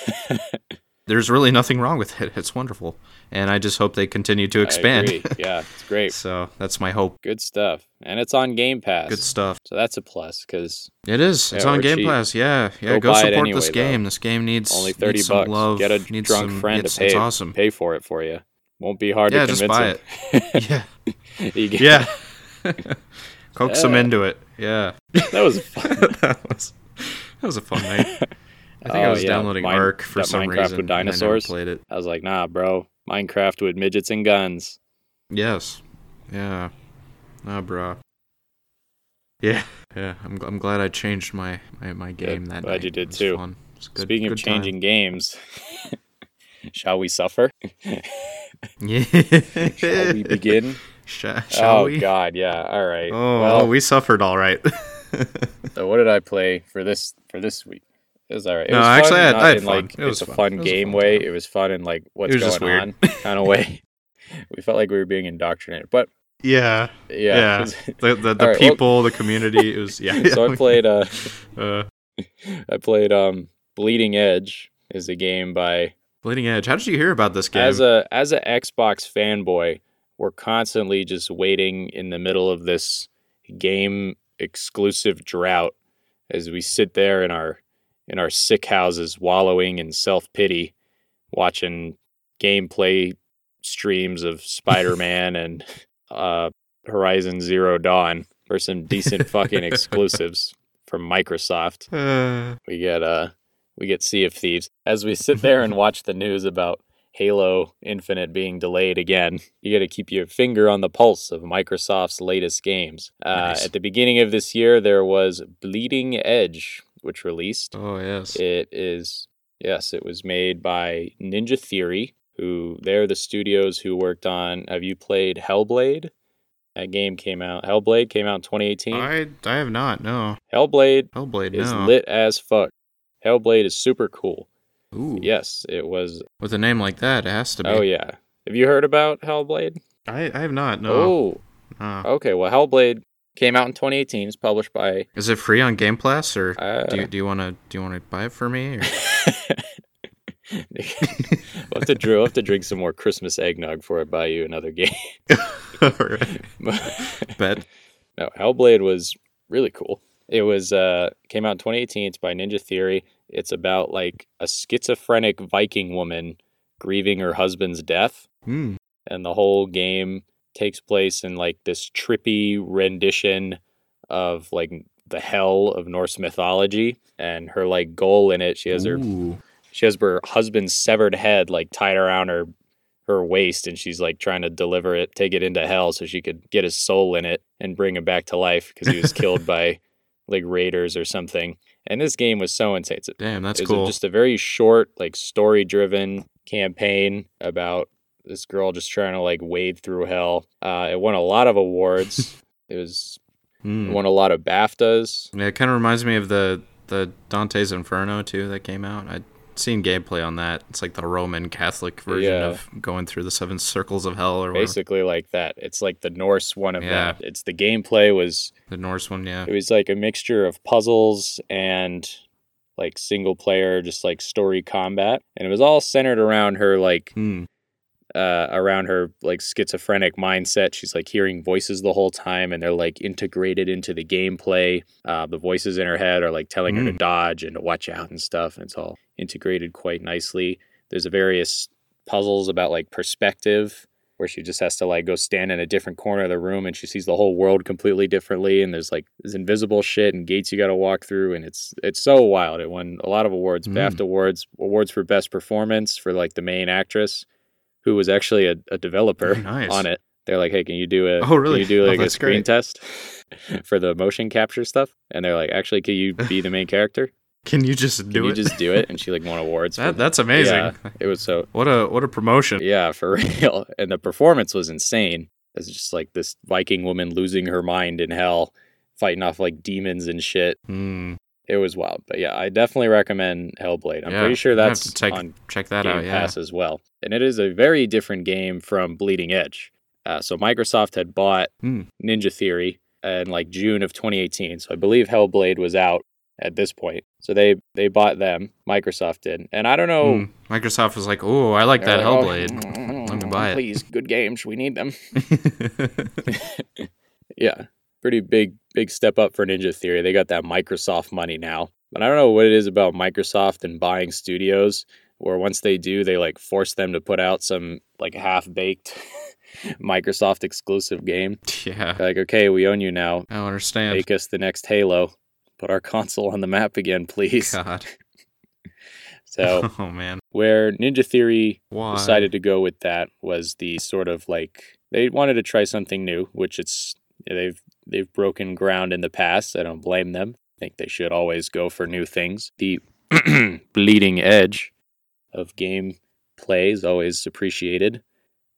There's really nothing wrong with it. It's wonderful, and I just hope they continue to expand. Yeah, it's great. so that's my hope. Good stuff, and it's on Game Pass. Good stuff. So that's a plus because It is. It's on Game cheap. Pass. Yeah, yeah. Go Go, support anyway, this though. game. This game needs only thirty needs some bucks. love. Get a needs drunk some, friend it's, to pay It's awesome. pay for it for you. Won't be hard Yeah, to just convince buy him. yeah, You get- yeah. Coax them Yeah. into it. Yeah. that was fun. that was that was a fun night. I think I Oh, was yeah, downloading Mine- Ark for some Minecraft reason. with and I dinosaurs? played it. I was like, nah, bro. Minecraft with midgets and guns. Yes. Yeah. Nah, bro. Yeah. Yeah. I'm, I'm glad I changed my my, my game that glad night. you did It too. It good- Speaking good of time. changing games, shall we suffer? Yeah. shall we begin? Sha- shall oh we? God, yeah. All right. Oh, well, we suffered all right. so what did I play for this for this week? It was all right. It No, was actually, fun, I had- I had in, fun. like It was a fun. fun It was a game fun way. time. It was fun in like what's going on kind of way. we felt like we were being indoctrinated, but yeah. yeah. Yeah. The the, the right, well- people, the community. It was yeah. so I played uh uh, I played um Bleeding Edge is a game by Bleeding Edge. How did you hear about this game? as a as a Xbox fanboy, we're constantly just waiting in the middle of this game exclusive drought as we sit there in our in our sick houses wallowing in self-pity watching gameplay streams of Spider-Man and uh Horizon Zero Dawn for some decent fucking exclusives from Microsoft Uh, we get uh we get Sea of Thieves as we sit there and watch the news about Halo Infinite being delayed again. You got to keep your finger on the pulse of Microsoft's latest games. Uh, Nice. At the beginning of this year, there was Bleeding Edge, which released. oh yes. It is yes, it was made by Ninja Theory, who they're the studios who worked on. Have you played Hellblade? That game came out. Hellblade came out in 2018. I I have not. No. Hellblade Hellblade. is No. lit as fuck. Hellblade is super cool. Ooh. Yes, it was. With a name like that, it has to be. Oh yeah. Have you heard about Hellblade? I I have not. No. Oh, no. okay. Well, Hellblade came out in 2018. It's published by. Is it free on Game Pass or Uh, do you, do you want to do you want to buy it for me? Or? we'll have to we'll have to drink some more Christmas eggnog before I buy you another game. Alright. Bet. no, Hellblade was really cool. It was uh came out in 2018. It's by Ninja Theory. It's about like a schizophrenic Viking woman grieving her husband's death, Hmm. and the whole game takes place in like this trippy rendition of like the hell of Norse mythology. And her like goal in it, she has her she has her husband's severed head like tied around her her waist and she's like trying to deliver it take it into hell so she could get his soul in it and bring him back to life because he was killed by like raiders or something and this game was so It's- Damn, that's it was cool. just a very short like story driven campaign about this girl just trying to like wade through hell uh, it won a lot of awards it was it Hmm. won a lot of baftas Yeah, it kind of reminds me of the the Dante's Inferno too that came out. I'd seen gameplay on that. It's like the Roman Catholic version Yeah. of going through the seven circles of hell or whatever. basically like that it's like the norse one of Yeah. that it's the gameplay was The Norse one, yeah. It was like a mixture of puzzles and like single player, just like story combat. And it was all centered around her, like, Hmm. Uh, around her like schizophrenic mindset. She's like hearing voices the whole time and they're like integrated into the gameplay. Uh, the voices in her head are like telling her to Mm. dodge and to watch out and stuff. And it's all integrated quite nicely. There's a various puzzles about like perspective where she just has to like go stand in a different corner of the room and she sees the whole world completely differently and there's like this invisible shit and gates you got to walk through and it's it's so wild it won a lot of awards Mm. BAFTA awards awards for best performance for like the main actress who was actually a, a developer nice. on it they're like hey can you do a Oh, really? can you do Oh, like a screen great. test for the motion capture stuff and they're like actually can you be the main character Can you just can do you just do it and she like won awards that, that's amazing. yeah, it was so What a what a promotion. yeah, for real. And the performance was insane. It's just like this Viking woman losing her mind in hell, fighting off like demons and shit. Hmm. It was wild. But yeah, I definitely recommend Hellblade. I'm Yeah, pretty sure that's to check on check that Game out. Yeah. Pass as well. And it is a very different game from Bleeding Edge. Uh, so Microsoft had bought Hmm. Ninja Theory in like June of 2018. So I believe Hellblade was out at this point. So they they bought them. Microsoft did, and I don't know. Hmm. Microsoft was like, "Oh, I like that like, "Oh, Hellblade. Let me buy it." Please, good games. We need them. yeah, pretty big big step up for Ninja Theory. They got that Microsoft money now. But I don't know what it is about Microsoft and buying studios where once they do, they like force them to put out some like half baked Microsoft exclusive game. yeah, They're like, okay, we own you now. I understand. Make us the next Halo. Put our console on the map again, please. God. So oh man, where Ninja Theory why? decided to go with that was the sort of like they wanted to try something new, which it's they've they've broken ground in the past. I don't blame them. I think they should always go for new things. The bleeding edge of game play is always appreciated.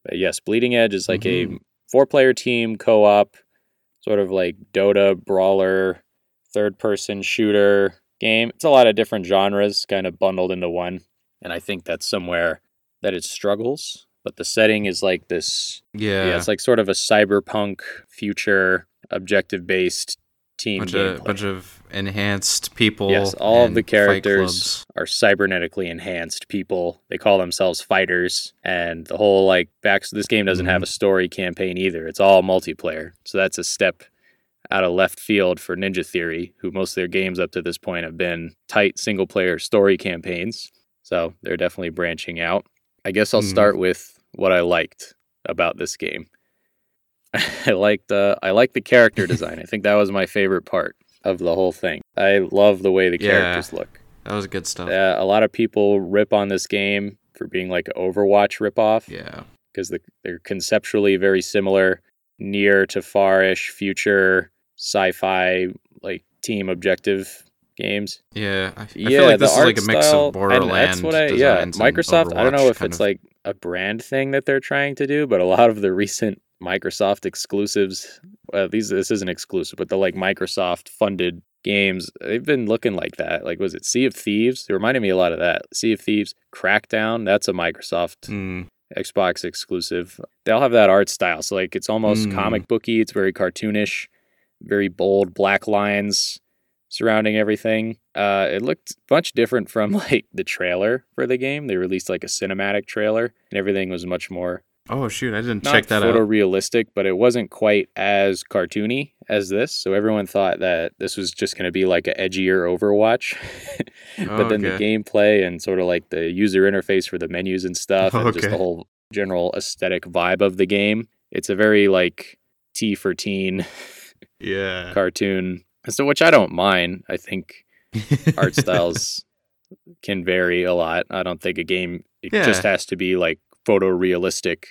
But yes, bleeding edge is like a mm-hmm. four player team co op, sort of like Dota brawler, third person shooter game. It's a lot of different genres kind of bundled into one. And I think that's somewhere that it struggles. But the setting is like this yeah, yeah, it's like sort of a cyberpunk future objective based team bunch of bunch of enhanced people. Yes, all of the characters are cybernetically enhanced people. They call themselves fighters, and the whole like back. This game doesn't Mm-hmm. have a story campaign either. It's all multiplayer, so that's a step out of left field for Ninja Theory, who most of their games up to this point have been tight single player story campaigns. So they're definitely branching out. I guess I'll Mhm. start with what I liked about this game. I liked uh, I liked the character design. I think that was my favorite part of the whole thing. I love the way the Yeah. characters look. That was good stuff. Uh, a lot of people rip on this game for being like an Overwatch ripoff yeah. because the, they're conceptually very similar, near to far-ish future sci-fi like team objective games. Yeah, I, I yeah, feel like the this is like a mix style- of Borderland. and that's what I yeah. Microsoft. I don't know if it's of- like a brand thing that they're trying to do, but a lot of the recent Microsoft exclusives, well, these this isn't exclusive, but the like Microsoft funded games, they've been looking like that. Like was it Sea of Thieves? It reminded me a lot of that. Sea of Thieves, Crackdown. That's a Microsoft Mm, Xbox exclusive. They all have that art style. So like it's almost Mm. comic booky. It's very cartoonish, very bold, black lines, surrounding everything. Uh, it looked much different from like the trailer for the game. They released like a cinematic trailer, and everything was much more Oh shoot, I didn't not check that out. photorealistic, but it wasn't quite as cartoony as this. So everyone thought that this was just going to be like an edgier Overwatch. but then the gameplay and sort of like the user interface for the menus and stuff, and just the whole general aesthetic vibe of the game, it's a very like T for teen Yeah. cartoon. So which I don't mind. I think art styles can vary a lot. I don't think a game it Yeah. just has to be like photorealistic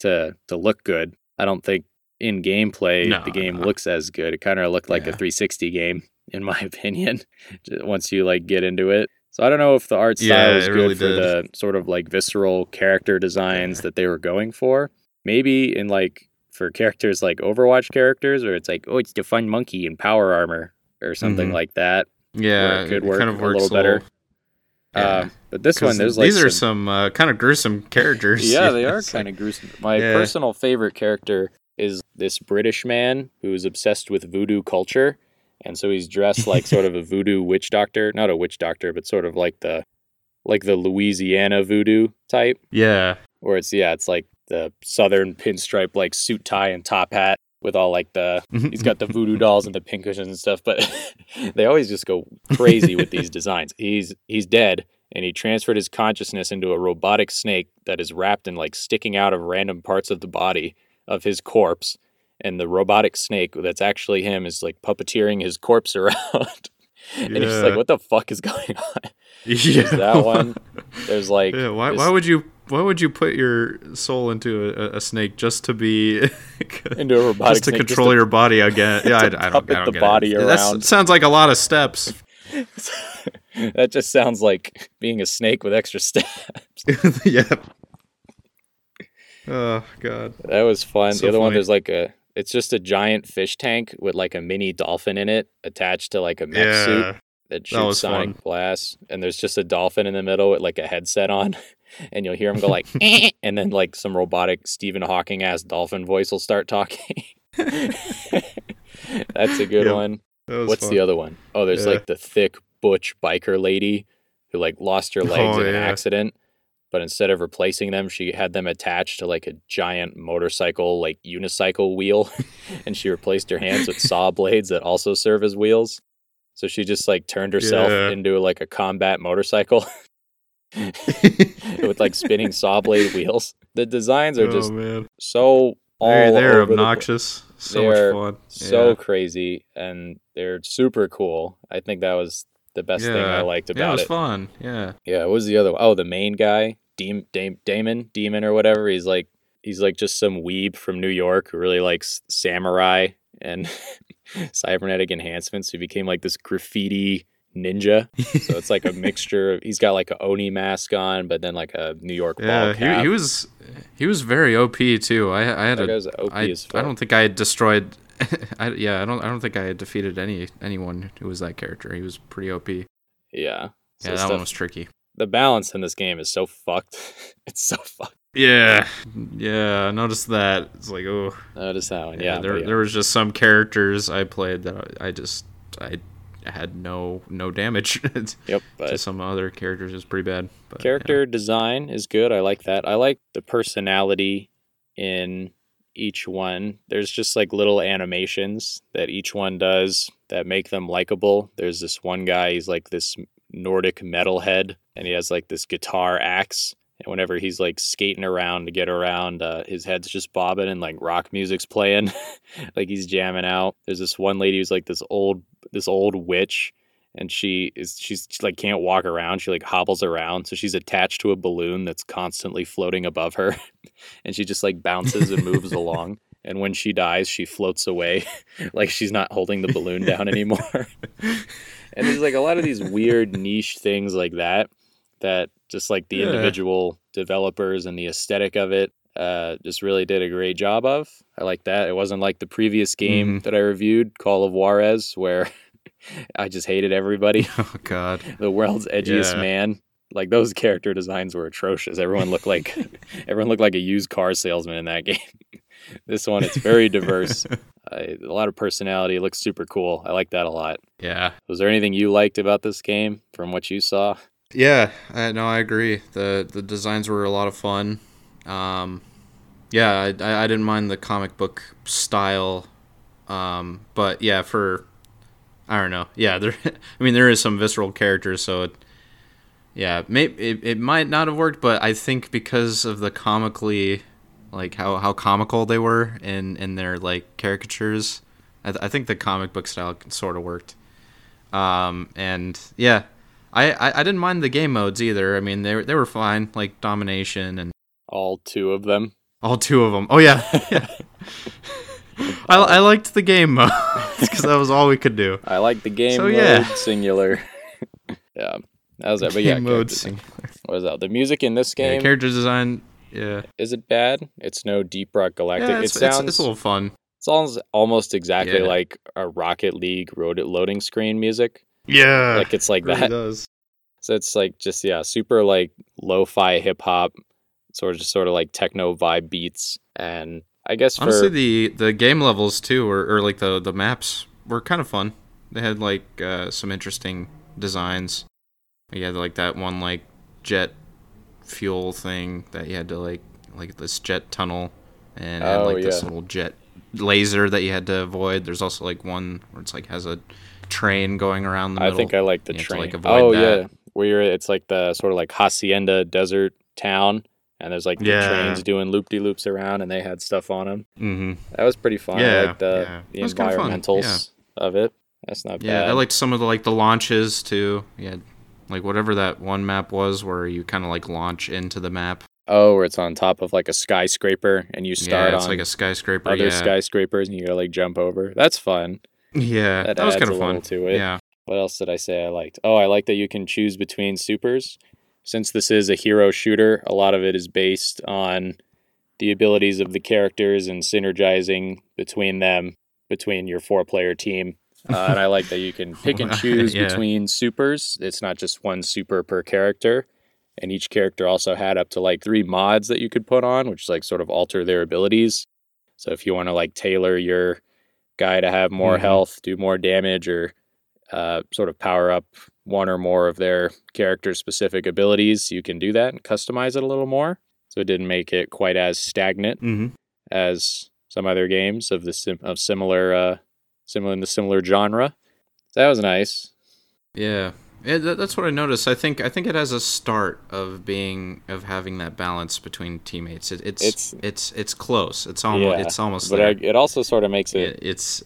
to to look good. I don't think in gameplay No, the game no. looks as good. It kind of looked like a 360 game in my opinion once you like get into it. So I don't know if the art style Yeah, is good really for did. the sort of like visceral character designs Yeah. that they were going for. Maybe in like for characters like Overwatch characters where it's like, oh, it's the fun monkey in power armor or something Mhm. like that. yeah, it could it work kind of a little better. Yeah. Um, but this one, there's like these are some- some uh, kind of gruesome characters. yeah, they are kind of gruesome. My Yeah. personal favorite character is this British man who is obsessed with voodoo culture, and so he's dressed like sort of a voodoo witch doctor, not a witch doctor, but sort of like the like the Louisiana voodoo type, Yeah, or it's yeah, it's like the southern pinstripe like suit tie and top hat with all like the he's got the voodoo dolls and the pin cushions and stuff, but they always just go crazy with these designs. He's he's dead and he transferred his consciousness into a robotic snake that is wrapped in like sticking out of random parts of the body of his corpse. And the robotic snake that's actually him is like puppeteering his corpse around. and he's like, what the fuck is going on? yeah. that one. There's like Yeah, why, this- why would you why would you put your soul into a, a snake just to be into a robotic just to snake control your body again? Yeah, I, I don't, I puppet don't the get body it. Around. sounds like a lot of steps. that just sounds like being a snake with extra steps. yeah. Oh god. That was fun. So the other one, funny. there's like a, it's just a giant fish tank with like a mini dolphin in it attached to like a mech Yeah. suit that shoots was sonic fun. blasts. And there's just a dolphin in the middle with like a headset on. And you'll hear him go like, "Eh," and then like some robotic Stephen Hawking ass dolphin voice will start talking. That's a good Yep. one. What's fun. the other one? Oh, there's Yeah. like the thick butch biker lady who like lost her legs Oh, in an yeah. accident, but instead of replacing them, she had them attached to like a giant motorcycle, like unicycle wheel, and she replaced her hands with saw blades that also serve as wheels. So she just like turned herself Yeah. into like a combat motorcycle with like spinning saw blade wheels. The designs are oh, just oh man. so They're, they're over the obnoxious. So They're much fun. so Yeah. crazy and they're super cool. I think that was the best thing I Yeah. liked yeah, it about was it. fun. Yeah. Yeah, what was the other one? Oh, the main guy, Deem, Dame, Damon, Demon or whatever. He's like he's like just some weeb from New York who really likes samurai and cybernetic enhancements. He became like this graffiti ninja. So it's like a mixture of he's got like a Oni mask on, but then like a New York ball Yeah, he, he was he was very OP too. I I had That a OP I, I don't think I had destroyed. I, yeah, I don't. I don't think I had defeated any anyone who was that character. He was pretty OP. Yeah, yeah. So that stuff- one was tricky. the balance in this game is so fucked. it's so fucked. Yeah, yeah. I noticed that. It's like, oh, Notice that one. yeah. Yeah, there, yeah. there was just some characters I played that I just I had no no damage Yep. to some other characters. It was pretty bad. But, yeah. character design is good. I like that. I like the personality in each one. There's just like little animations that each one does that make them likable. There's this one guy, he's like this Nordic metalhead, and he has like this guitar axe. And whenever he's like skating around to get around, uh, his head's just bobbing and like rock music's playing, like he's jamming out. There's this one lady who's like this old, this old witch, and she is she's she, like can't walk around she like hobbles around so she's attached to a balloon that's constantly floating above her and she just like bounces and moves along and when she dies she floats away like she's not holding the balloon down anymore and there's like a lot of these weird niche things like that that just like the Yeah. individual developers and the aesthetic of it uh, just really did a great job of. I like that. It wasn't like the previous game Mhm. that I reviewed, Call of Juarez, where I just hated everybody. Oh God. the world's edgiest Yeah. man. Like those character designs were atrocious. Everyone looked like everyone looked like a used car salesman in that game. this one it's very diverse. Uh, a lot of personality. It looks super cool. I like that a lot. Yeah. Was there anything you liked about this game from what you saw? Yeah, I, no, I agree. the The designs were a lot of fun. Um, yeah, I, I, didn't mind the comic book style, um, but yeah, for I don't know. Yeah, there. I mean, there is some visceral characters, so it, yeah, may, it it might not have worked, but I think because of the comically, like how how comical they were in in their like caricatures, I, th- I think the comic book style sort of worked. Um, and yeah, I, I I didn't mind the game modes either. I mean, they they were fine, like domination and All two of them. all two of them. Oh yeah, yeah. I, I liked the game mode because that was all we could do. I like the game So, mode yeah. singular. yeah, that was it. But yeah, game mode. character- sing- what is that? The music in this Yeah, game character design. Yeah, is it bad? It's no Deep Rock Galactic. yeah it it's, it's, sounds it's a little fun. sounds almost exactly Yeah. like a Rocket League road loading screen music. Yeah, like it's like really that. does. So it's like just yeah, super like lo-fi hip hop, sort of just sort of like techno vibe beats, and I guess for Honestly, the the game levels too, or, or like the the maps were kind of fun. They had like uh, some interesting designs. You had like that one like jet fuel thing that you had to like like this jet tunnel, and it had Oh, like this little jet laser that you had to avoid. There's also like one where it's like has a train going around the I think I like the You have to, train. like, avoid oh that. yeah, where you're it's like the sort of like hacienda desert town, and there's like the trains doing loop de loops around, and they had stuff on them. hmm That was pretty fun. I Yeah, like the yeah. the was kinda fun, environmentals of it. That's not Yeah, bad. Yeah, I liked some of the like the launches too. Yeah, like whatever that one map was where you kind of like launch into the map. oh, where it's on top of like a skyscraper, and you start yeah, it's on like a skyscraper. other yeah. skyscrapers, and you gotta like jump over. That's fun. Yeah, That that, was kind of fun. to it. Yeah, What else did I say I liked? Oh, I like that you can choose between supers. Since this is a hero shooter, a lot of it is based on the abilities of the characters and synergizing between them, between your four player team. Uh, and I like that you can pick and choose Yeah. between supers. It's not just one super per character. And each character also had up to like three mods that you could put on, which like sort of alter their abilities. So if you want to like tailor your guy to have more Mhm. health, do more damage, or uh, sort of power up one or more of their character specific abilities, you can do that and customize it a little more. So it didn't make it quite as stagnant mm-hmm. as some other games of the sim- of similar uh, similar in the similar genre. So that was nice. yeah. Yeah, that, that's what I noticed. I think I think it has a start of being of having that balance between teammates. It, it's It's- it's it's close. It's almost Yeah, it's almost But there. I, it also sort of makes it it, it's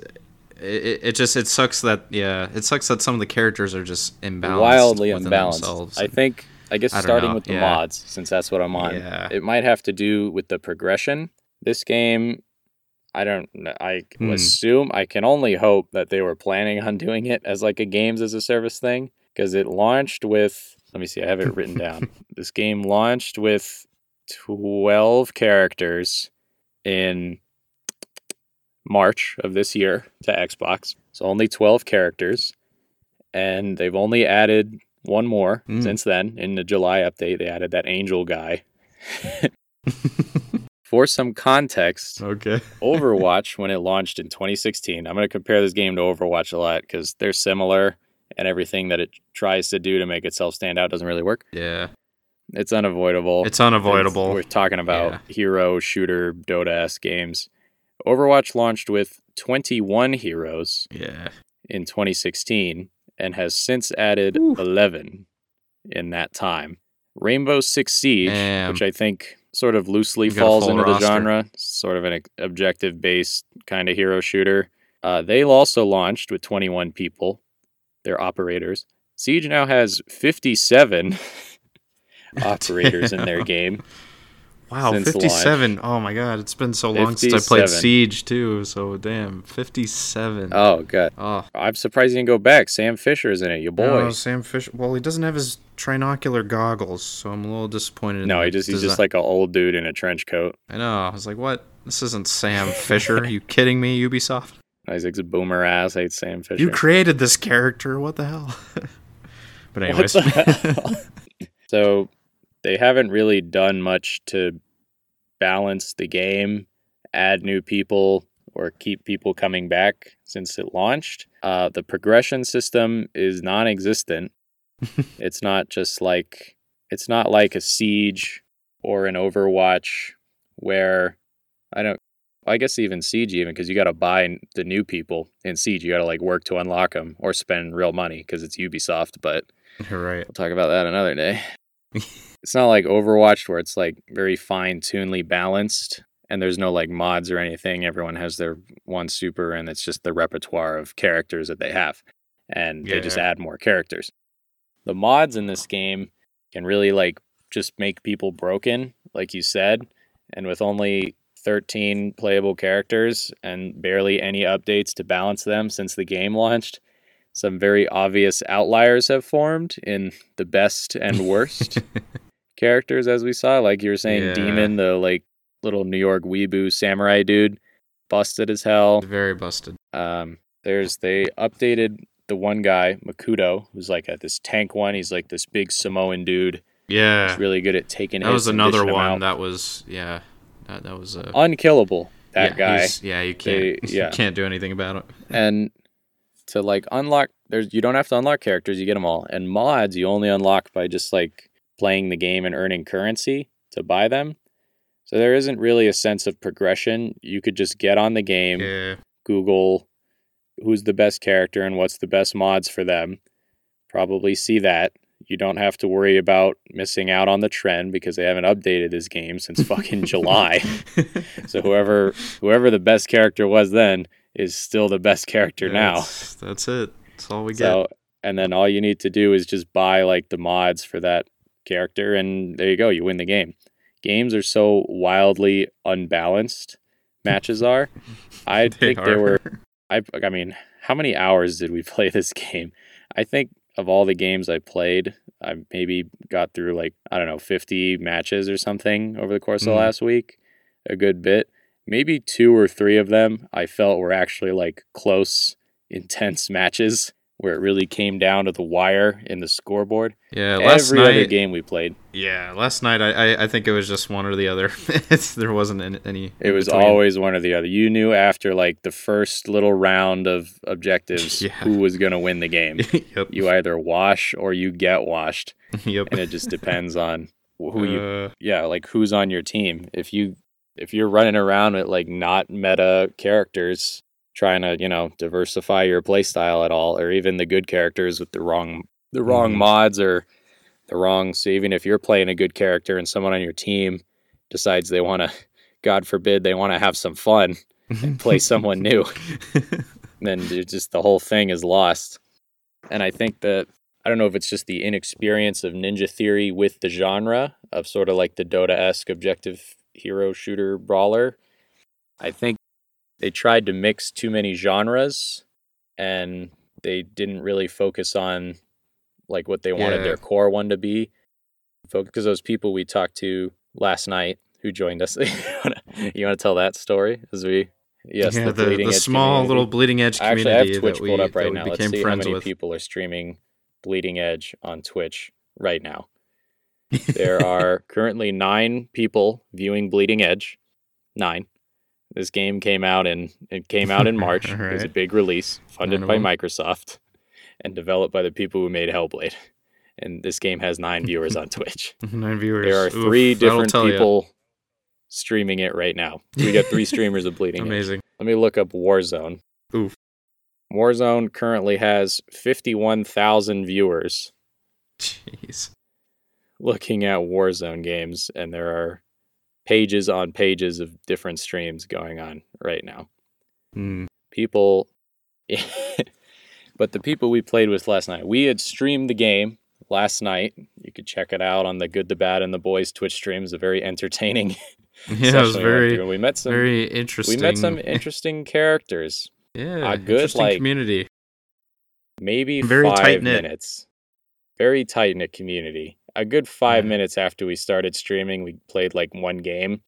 it, it just it sucks that yeah it sucks that some of the characters are just imbalanced wildly themselves. I think I guess I starting know, with the yeah. mods, since that's what I'm on, Yeah. it might have to do with the progression. This game, I don't, I Hmm. assume, I can only hope that they were planning on doing it as like a games as a service thing because it launched with. Let me see, I have it written down. This game launched with twelve characters in March of this year to Xbox. So only 12 characters. And they've only added one more Mm. since then. In the July update, they added that angel guy. For some context, okay. Overwatch, when it launched in 2016, I'm going to compare this game to Overwatch a lot because they're similar and everything that it tries to do to make itself stand out doesn't really work. Yeah, It's unavoidable. it's unavoidable. We're talking about Yeah. hero, shooter, Dota esque games. Overwatch launched with 21 heroes yeah, in 2016 and has since added 11 in that time. Rainbow Six Siege, Damn. which I think sort of loosely You falls into roster. the genre, sort of an objective based kind of hero shooter. Uh, they also launched with 21 people, their operators. Siege now has 57 operators in their game. wow, since launch. fifty-seven. Oh my god, it's been so long since I played Siege too. So damn, fifty-seven. Oh, God. oh, ah. I'm surprised you didn't go back. Sam Fisher's in it, your boy. no, Sam Fisher. Well, he doesn't have his trinocular goggles, so I'm a little disappointed. no, he just he's just like an old dude in a trench coat. I know. I was like, what? This isn't Sam Fisher. Are you kidding me, Ubisoft? Isaac's a boomer ass. Hates Sam Fisher. You created this character. What the hell? but anyways, What the hell? so they haven't really done much to balance the game add new people or keep people coming back since it launched. Uh, the progression system is non-existent. it's not just like it's not like a siege or an Overwatch where I don't. I guess even siege even because you got to buy the new people in siege. You got to like work to unlock them or spend real money because it's Ubisoft. But You're right. we'll talk about that another day. it's not like Overwatch where it's like very fine tunedly balanced and there's no like mods or anything. Everyone has their one super and it's just the repertoire of characters that they have. And they just add more characters. The mods in this game can really like just make people broken, like you said. And with only 13 playable characters and barely any updates to balance them since the game launched, some very obvious outliers have formed in the best and worst characters, as we saw. Like you were saying, Yeah. Daemon, the like little New York weeboo samurai dude, busted as hell. Very busted. Um, there's they updated the one guy, Makutu, who's like a, this tank one. He's like this big Samoan dude. Yeah. He's really good at taking. that was another one that was yeah. That that was uh, unkillable. That yeah, guy. Yeah, you can't. They- yeah. You can't do anything about it. and to like unlock there's you don't have to unlock characters you get them all and mods you only unlock by just like playing the game and earning currency to buy them so there isn't really a sense of progression you could just get on the game Yeah. google who's the best character and what's the best mods for them probably see that you don't have to worry about missing out on the trend because they haven't updated this game since fucking july so whoever whoever the best character was then is still the best character now That's, that's it. That's all we get. so and then all you need to do is just buy like the mods for that character and there you go, you win the game. Games are so wildly unbalanced matches are. I think there were I I mean, how many hours did we play this game? I think of all the games I played, I maybe got through like I don't know, 50 matches or something over the course of Mhm. the last week, a good bit. Maybe two or three of them I felt were actually like close, intense matches where it really came down to the wire in the scoreboard. yeah. Last Every night. other game we played, Yeah. Last night, I, I I think it was just one or the other. it's, there wasn't any. any it was between. always one or the other. You knew after like the first little round of objectives Yeah. who was going to win the game. yep. You either wash or you get washed, yep. and it just depends on who you Uh, yeah, like who's on your team. If you if you're running around with like not meta characters trying to, you know, diversify your playstyle at all, or even the good characters with the wrong the wrong Mhm. mods or the wrong so even if you're playing a good character and someone on your team decides they wanna God forbid they want to have some fun and play someone new, then just the whole thing is lost. And I think that I don't know if it's just the inexperience of Ninja Theory with the genre of sort of like the Dota esque objective hero shooter brawler. I think they tried to mix too many genres and they didn't really focus on like what they wanted Yeah. their core one to be. Because those people we talked to last night who joined us, you want to tell that story as we yes yeah, the, the, bleeding the small community. little bleeding edge community Actually, I have Twitch that we, pulled up right now. Let's became see how friends many with. people are streaming Bleeding Edge on Twitch right now. There are currently nine people viewing Bleeding Edge. Nine. This game came out in it came out in March. It was a big release, funded by. Microsoft, and developed by the people who made Hellblade. And this game has nine viewers on Twitch. Nine viewers. There are three that'll different people streaming it right now. We got three streamers of Bleeding. Amazing. Let me look up Warzone. Oof. Warzone currently has 51,000 viewers Jeez. looking at Warzone games, and there are pages on pages of different streams going on right now. Mm. People, but the people we played with last night, we had streamed the game last night. You could check it out on the Good, the Bad, and the Boys Twitch streams. A very entertaining Yeah, it was very. We met some. very interesting. we met some interesting characters. yeah, a good, like, community. maybe Very five tight-knit. minutes. Very tight knit community. A good five minutes after we started streaming, we played like one game.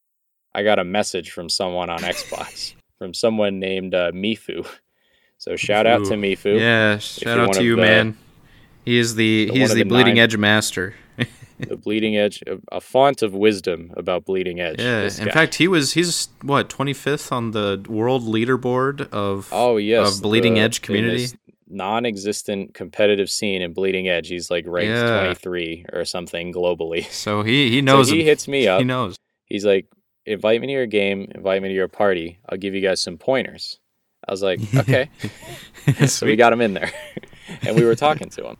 I got a message from someone on Xbox from someone named uh, Mifu. So shout out to Mifu. Yeah, shout out to you, the- man. He is the the he is the the bleeding nine- edge master. the Bleeding Edge, a, a font of wisdom about Bleeding Edge. Yeah, in guy. fact, he was he's what twenty fifth on the world leaderboard of oh yes, of Bleeding Edge community. Non-existent competitive scene in Bleeding Edge. He's like ranked Yeah. 23 or something globally. So he he knows so he him. hits me up. He knows. He's like, invite me to your game, invite me to your party. I'll give you guys some pointers. I was like, okay. so we got him in there. and we were talking to him.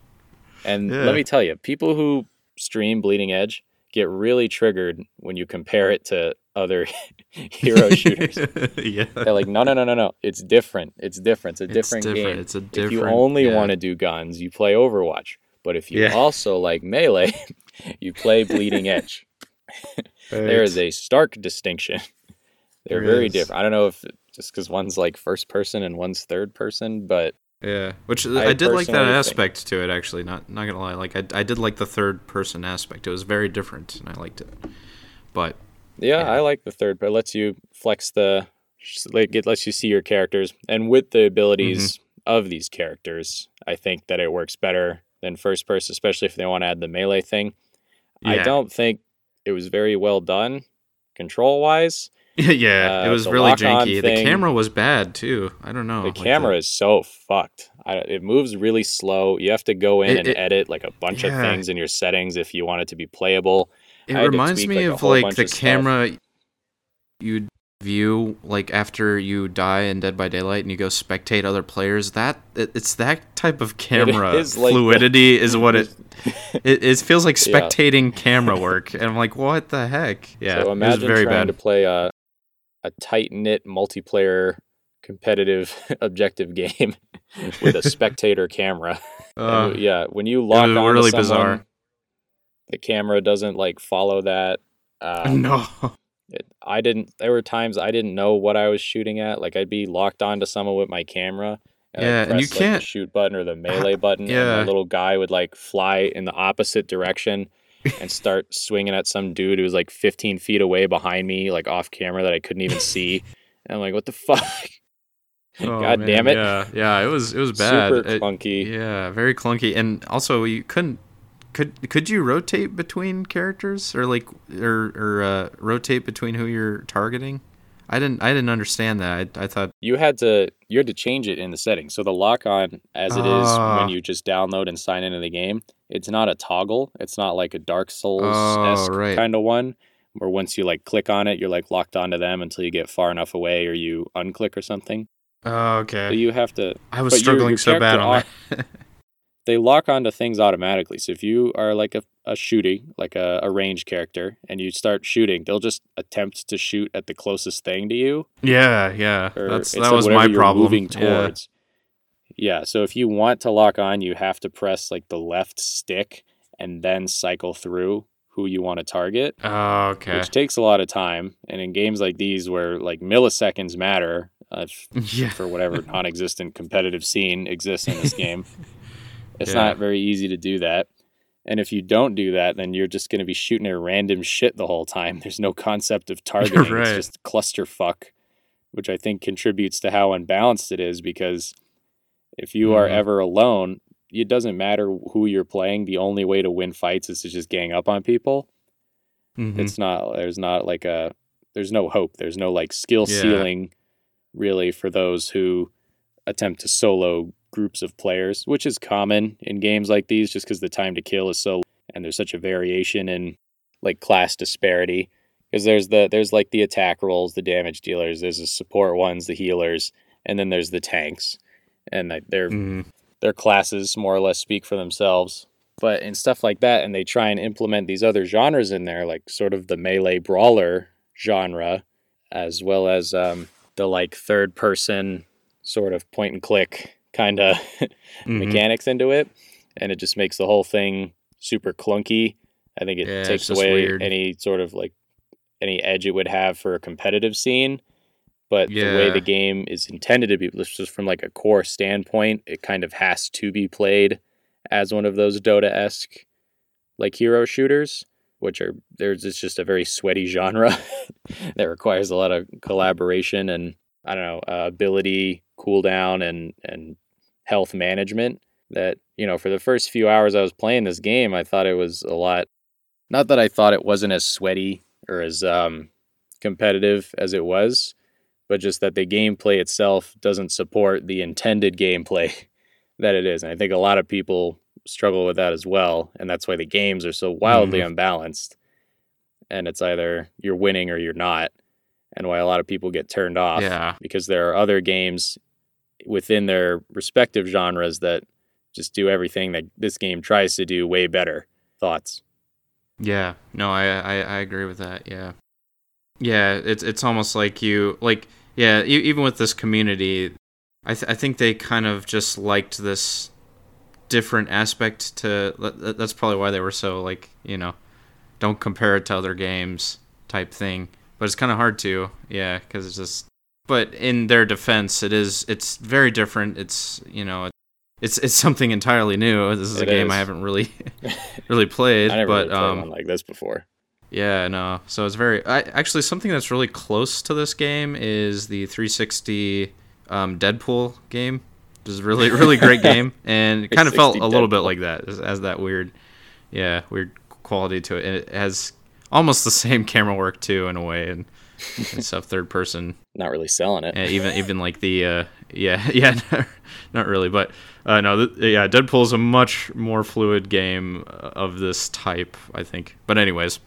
And Yeah. let me tell you, people who stream Bleeding Edge get really triggered when you compare it to other hero shooters. yeah. They're like, no, no, no, no, no. It's different. It's different. It's a It's different, different. game. It's a different. If you only yeah. want to do guns, you play Overwatch. But if you Yeah. also like Melee, you play Bleeding Edge. There is a stark distinction. They're There very is. different. I don't know if just because one's like first person and one's third person, but Yeah, which I I, did like that personally think- aspect to it. Actually, not not gonna lie, like I, I did like the third person aspect. It was very different, and I liked it. But yeah, Yeah. I like the third. But it lets you flex the, like it lets you see your characters, and with the abilities Mm-hmm. of these characters, I think that it works better than first person, especially if they want to add the melee thing. I don't think it was very well done, control wise. yeah, it Uh, was really janky. thing- The camera was bad too. I don't know. the like camera is so fucked. I, it moves really slow. You have to go in It- and it- edit like a bunch of things in your settings if you want it to be playable. It reminds tweak, me like, of like the of stuff. camera you view like after you die in Dead by Daylight and you go spectate other players. That it, it's that type of camera is like the- fluidity is what it, it it feels like Yeah. spectating camera work. And I'm like, what the heck? Yeah, so it was imagine very trying bad. to play a a tight knit multiplayer competitive objective game with a spectator camera. Uh, And, yeah, when you lock was on really someone, bizarre. The camera doesn't like follow that. Um, no. it, I didn't. There were times I didn't know what I was shooting at. Like I'd be locked onto someone with my camera. I'd Yeah, and you like, can't- shoot button or the melee button. and yeah. the little guy would like fly in the opposite direction and start swinging at some dude who was like 15 feet away behind me, like off camera that I couldn't even see. And I'm like, what the fuck? Oh, God man, damn it! Yeah, yeah, it was it was bad. Super It- clunky. yeah, very clunky, and also you couldn't. Could could you rotate between characters or like or or uh, rotate between who you're targeting? I didn't I didn't understand that. I, I thought You had to you had to change it in the settings. So the lock on, as it is Ah. when you just download and sign into the game, it's not a toggle. It's not like a Dark Souls esque Oh, right. kind of one, where once you like click on it, you're like locked onto them until you get far enough away or you unclick or something. oh, So okay. you have to. I was but your- struggling your so bad on that. They lock onto things automatically. So if you are like a, a shooting, like a, a range character, and you start shooting, they'll just attempt to shoot at the closest thing to you. yeah, yeah. That's that was my problem. Moving Yeah. towards. Yeah. So if you want to lock on, you have to press like the left stick and then cycle through who you want to target, Oh, okay. which takes a lot of time. And in games like these, where like milliseconds matter, uh, yeah. for whatever non-existent competitive scene exists in this game, it's Yeah. not very easy to do that. And if you don't do that, then you're just going to be shooting at random shit the whole time. There's no concept of targeting. right. It's just clusterfuck, which I think contributes to how unbalanced it is because if you are Mhm. ever alone, it doesn't matter who you're playing. The only way to win fights is to just gang up on people. Mhm. It's not, there's not like a, there's no hope. There's no like skill Yeah. ceiling really for those who attempt to solo groups of players, which is common in games like these just because the time to kill is so and there's such a variation in like class disparity because there's the there's like the attack roles, the damage dealers, there's the support ones, the healers, and then there's the tanks. And like their Mhm. their classes more or less speak for themselves. But in stuff like that, and they try and implement these other genres in there, like sort of the melee brawler genre, as well as um, the like third person sort of point and click kind of Mhm. mechanics into it, and it just makes the whole thing super clunky. I think it Yeah, takes away weird. any sort of like any edge it would have for a competitive scene. But the way the game is intended to be, just from like a core standpoint, it kind of has to be played as one of those Dota esque like hero shooters, which are there's it's just a very sweaty genre that requires a lot of collaboration and I don't know uh, ability cooldown and and health management. That you know for the first few hours I was playing this game, I thought it was a lot Not that I thought it wasn't as sweaty or as um, competitive as it was, but just that the gameplay itself doesn't support the intended gameplay that it is. And I think a lot of people struggle with that as well. And that's why the games are so wildly Mhm. unbalanced. And it's either you're winning or you're not. And why a lot of people get turned off Yeah. because there are other games within their respective genres that just do everything that this game tries to do way better. Thoughts? Yeah, no, I, I I agree with that. Yeah, yeah, it's it's almost like you like yeah, e- even with this community, I th- I think they kind of just liked this different aspect to. that- That's probably why they were so like you know, don't compare it to other games type thing. But it's kind of hard to yeah, because it's just. But in their defense, it is it's very different. It's you know. It's, it's something entirely new. This is It a game I haven't really really played, I never but really played um, one like this before. yeah, no. So it's very I, actually something that's really close to this game is the 360 um, Deadpool game. Which is really really great game, and it kind of felt a 360 little bit like that. as, has that weird, yeah, weird quality to it. And it has almost the same camera work too, in a way, and, and stuff. Third person, Not really selling it. and even even like the uh, yeah yeah not really, but uh, no th- yeah Deadpool's a much more fluid game uh, of this type, I think. But anyways.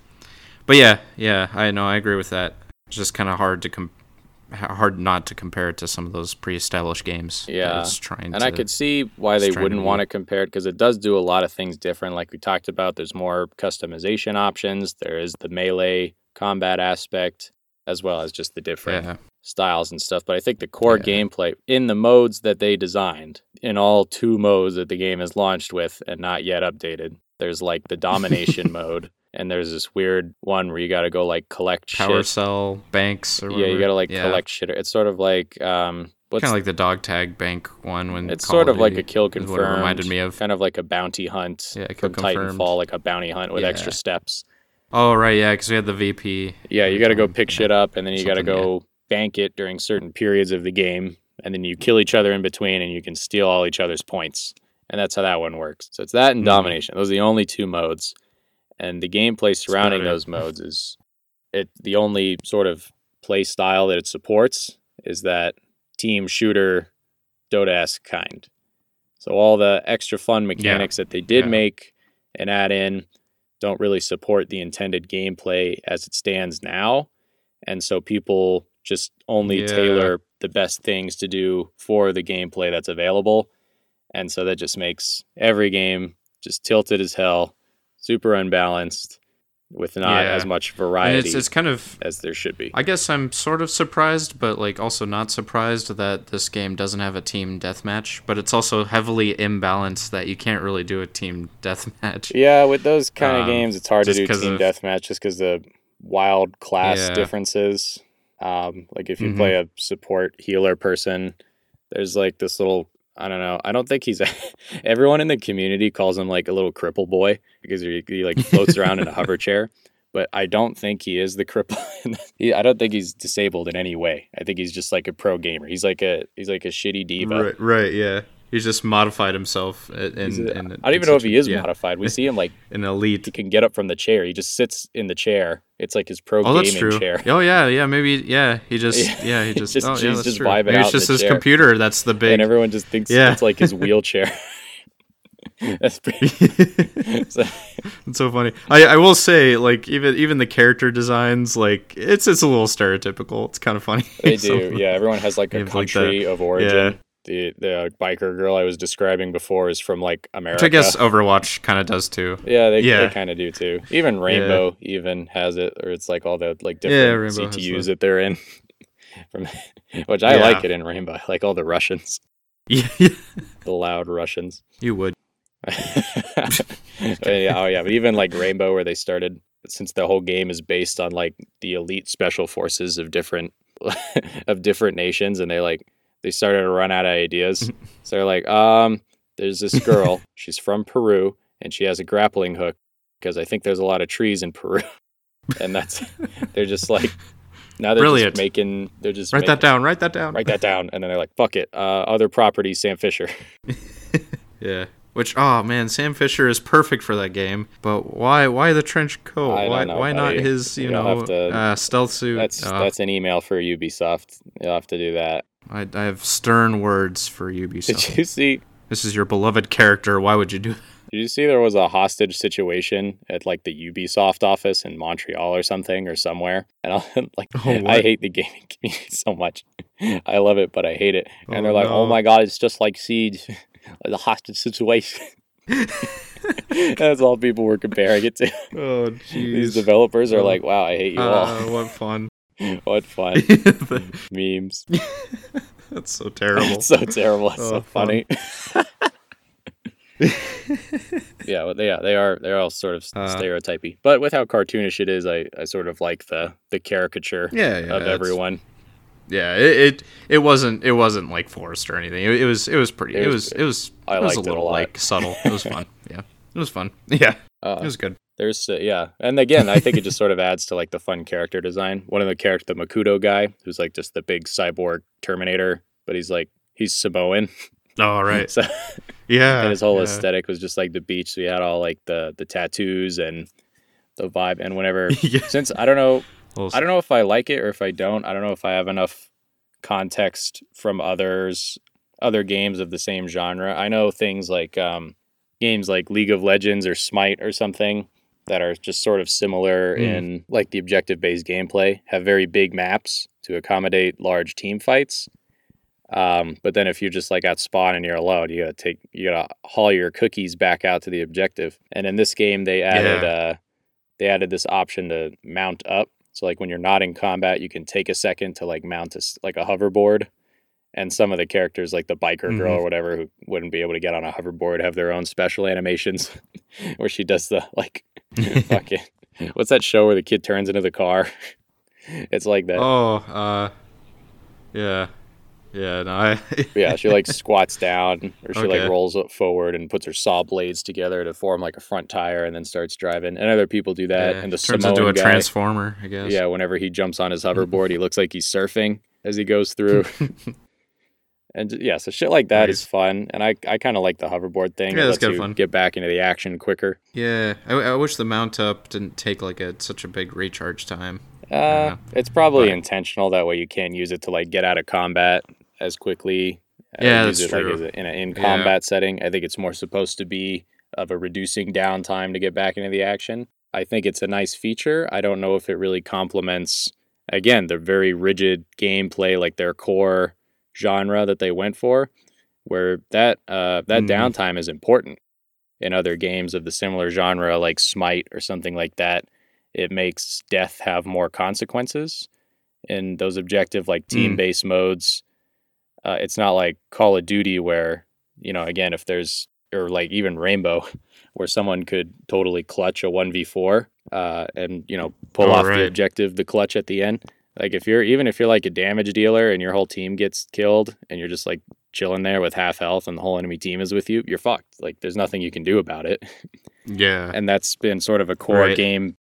But yeah, yeah, I know, I agree with that. It's just kind of hard to com- hard not to compare it to some of those pre-established games. Yeah, it's trying and to, I could see why they wouldn't be- want to compare it because it does do a lot of things different. Like we talked about, there's more customization options. There is the melee combat aspect, as well as just the different yeah, styles and stuff. But I think the core Yeah. gameplay in the modes that they designed, in all two modes that the game is launched with and not yet updated, there's like the domination mode, and there's this weird one where you got to go like collect power shit. cell banks or Yeah, you got to like yeah. collect shit. It's sort of like um, what's kind of like the dog tag bank one when it's Call sort of like a kill is what it confirmed. reminded me of. kind of like a bounty hunt Yeah, kill from confirmed. Titanfall, like a bounty hunt with Yeah. extra steps. Oh right, yeah, because we had the VP. Yeah, you got to go pick shit up, and then you got to Something, yeah. go bank it during certain periods of the game, and then you kill each other in between, and you can steal all each other's points, and that's how that one works. So it's that and Mhm. domination; those are the only two modes, and the gameplay surrounding those modes is it. The only sort of play style that it supports is that team shooter, Dota-esque kind. So all the extra fun mechanics that they did Yeah. make and add in don't really support the intended gameplay as it stands now. And so people just only Yeah. tailor the best things to do for the gameplay that's available. And so that just makes every game just tilted as hell, super unbalanced, with not Yeah. as much And variety it's it's kind of as there should be. I guess I'm sort of surprised, but like also not surprised that this game doesn't have a team deathmatch. But it's also heavily imbalanced that you can't really do a team deathmatch. Yeah, with those kind of Um, games, it's hard to do do 'cause team of- deathmatch just because the wild class Yeah. differences. Um, like if you Mhm. play a support healer person, there's like this little. I don't know. I don't think he's. A, everyone in the community calls him like a little cripple boy because he, he like floats around in a hover chair. But I don't think he is the cripple. he, I don't think he's disabled in any way. I think he's just like a pro gamer. He's like a he's like a shitty diva. Right, right, yeah. He's just modified himself in, He's in, a- in I don't even know if he is yeah, modified. We see him like an elite. he can get up from the chair. He just sits in the chair. It's like his pro Oh, that's gaming true. chair. Oh yeah, yeah. Maybe yeah. He just Yeah. He just just- oh, yeah, that's just true. vibing Maybe it's just his chair. computer. That's the big. And everyone just thinks Yeah. it's like his wheelchair. That's pretty. so- It's so funny. I, I will say, like even even the character designs, like it's it's a little stereotypical. It's kind of funny. they do. Yeah, everyone has like a have, like, country of origin. yeah. The the biker girl I was describing before is from like America. Which I guess Overwatch kind of does too. Yeah, they, Yeah. they kind of do too. Even Rainbow even has it, or it's like all the like different has CTUs that they're in. From which I Yeah. like it in Rainbow. I like all the Russians, Yeah, yeah. the loud Russians. you would. Yeah, oh yeah, but even like Rainbow, where they started, since the whole game is based on like the elite special forces of different of different nations, and they like they started to run out of ideas. so they're like, um, there's this girl, she's from Peru, and she has a grappling hook because I think there's a lot of trees in Peru, and that's they're just like now they're Brilliant. just making they're just Write make- that down. Write that down. write that down, and then they're like, fuck it, uh, other property, Sam Fisher. Yeah. Which oh man, Sam Fisher is perfect for that game. But why why the trench coat? I why know, why not his you You'll know to- uh, stealth suit? That's Uh, that's an email for Ubisoft. You'll have to do that. I, I have stern words for Ubisoft. Did you see? This is your beloved character. Why would you do? Did you see there was a hostage situation at like the Ubisoft office in Montreal or something or somewhere? And I like Oh, I hate the gaming community so much. I love it, but I hate it. And Oh, they're like, "Oh my god, it's just like Siege, the hostage situation." That's all people were comparing it to. Oh jeez. These developers are Oh. like, "Wow, I hate you Uh, what fun! what fun memes." That's so terrible. It's so terrible. It's Oh, so fun. funny. yeah, well, they, yeah, they are. They're all sort of Uh, stereotypy, but with how cartoonish it is, I, I sort of like the the caricature yeah, yeah. of everyone. Yeah, it, it it wasn't it wasn't like forced or anything. It, it was it was pretty. It It was was it was I it was a it a little lot. like subtle. It was fun. Yeah, it was fun. Yeah, Uh, it was good. There's uh, yeah, and again, I think it just sort of adds to like the fun character design. One of the character, the Makutu guy, who's like just the big cyborg Terminator, but he's like he's Samoan, All right. so Yeah. and his whole yeah. aesthetic was just like the beach. So he had all like the the tattoos and the vibe. And whenever yeah. since I don't know I don't know if I like it or if I don't. I don't know if I have enough context from others, other games of the same genre. I know things like um, games like League of Legends or Smite or something that are just sort of similar Mm. in like the objective based gameplay, have very big maps to accommodate large team fights. Um, but then if you're just like at spawn and you're alone, you gotta take you gotta haul your cookies back out to the objective. And in this game, they added Yeah. uh, they added this option to mount up. So like when you're not in combat, you can take a second to like mount a, like a hoverboard. And some of the characters, like the biker girl Mhm. or whatever, who wouldn't be able to get on a hoverboard, have their own special animations, where she does the like fucking what's that show where the kid turns into the car? It's like that. oh, uh, yeah, yeah. No, I. Yeah, she like squats down or she Okay. like rolls up forward and puts her saw blades together to form like a front tire and then starts driving. And other people do that. yeah, and the turns Samoan into a guy, transformer, I guess. yeah, whenever he jumps on his hoverboard, he looks like he's surfing as he goes through. And yeah, so shit like that is Nice. fun. And I, I kind of like the hoverboard thing. Yeah, it that's kinda fun. get back into the action quicker. Yeah, I, I wish the mount up didn't take like a such a big recharge time. Uh, Yeah. it's probably But- intentional that way you can't use it to like get out of combat as quickly. uh, Yeah, that's it, like, true. a- in an in Yeah. combat setting. I think it's more supposed to be of a reducing downtime to get back into the action. I think it's a nice feature. I don't know if it really complements again the very rigid gameplay, like their core genre that they went for, where that uh, that Mhm. downtime is important. In other games of the similar genre, like Smite or something like that, it makes death have more consequences. In those objective, like Mm. team based modes, uh, it's not like Call of Duty where you know again if there's or like even Rainbow, where someone could totally clutch a one v four uh, and you know pull Oh, off the objective, the clutch at the end. Like if you're even if you're like a damage dealer and your whole team gets killed and you're just like chilling there with half health and the whole enemy team is with you, you're fucked. Like there's nothing you can do about it. Yeah, And that's been sort of a core Right. game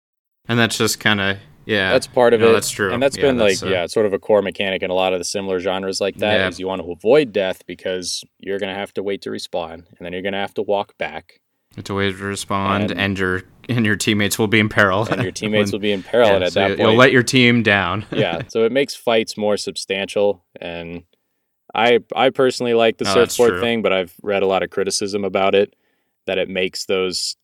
and that's just kind of yeah. that's part of no, it. that's true. And that's Yeah, been that's, like, uh, yeah, sort of a core mechanic in a lot of the similar genres like that. Is Yeah. you want to avoid death because you're gonna have to wait to respawn, and then you're gonna have to walk back, It's a way to respond, And- and, your and your teammates will be in peril. and your teammates will be in peril. yeah, at so that you- point, you'll let your team down. yeah, so it makes fights more substantial. And I, I personally like the No, surfboard thing, but I've read a lot of criticism about it that it makes those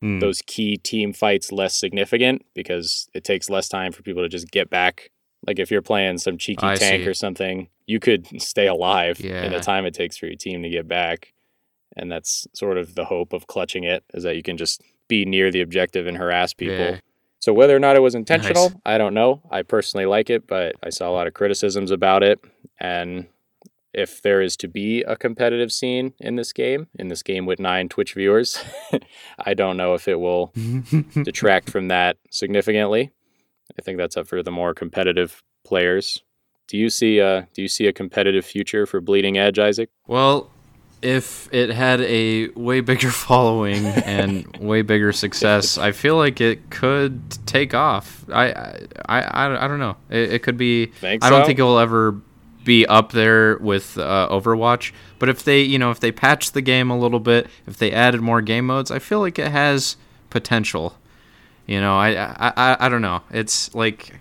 Hmm. those key team fights less significant because it takes less time for people to just get back. Like if you're playing some cheeky I tank see. or something, you could stay alive in the time it takes for your team to get back. And that's sort of the hope of clutching it is that you can just be near the objective and harass people. Yeah. So whether or not it was intentional, Nice. I don't know. I personally like it, but I saw a lot of criticisms about it. And if there is to be a competitive scene in this game, in this game with nine Twitch viewers, I don't know if it will detract from that significantly. I think that's up for the more competitive players. Do you see a do you see a competitive future for Bleeding Edge, Isaac? Well, if it had a way bigger following and way bigger success, I feel like it could take off. I I I, I don't know. It, it could be. Think I don't so? think it'll ever. be up there with uh, Overwatch. But if they, you know, if they patch the game a little bit, if they added more game modes, I feel like it has potential. You know, I I I, I don't know. It's like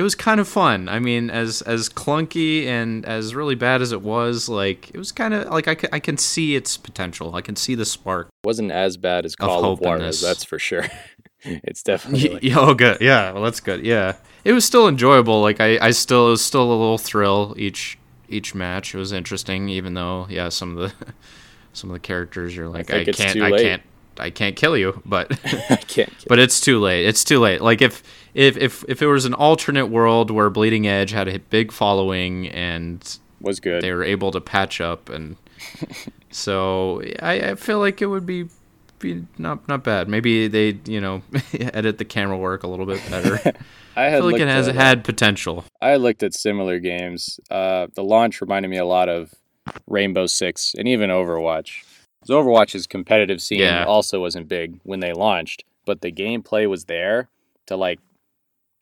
it was kind of fun. I mean, as as clunky and as really bad as it was, like it was kind of like I, c- I can see its potential. I can see the spark. It wasn't as bad as Call of, in Juarez, that's for sure. it's definitely like- yeah, oh, good. Yeah, well, that's good. Yeah, it was still enjoyable. Like I, I still it was still a little thrill each each match. It was interesting, even though yeah, some of the some of the characters you're like I, it's can't I can't I can't kill you, but I can't. but it's too late. It's too late. Like if if if if it was an alternate world where Bleeding Edge had a big following and was good. they were able to patch up and so I, I feel like it would be be not not bad. Maybe they you know edit the camera work a little bit better. I I feel like it has at, uh, had potential. I looked at similar games. Uh, the launch reminded me a lot of Rainbow Six and even Overwatch. Overwatch's competitive scene Yeah. also wasn't big when they launched, but the gameplay was there to like.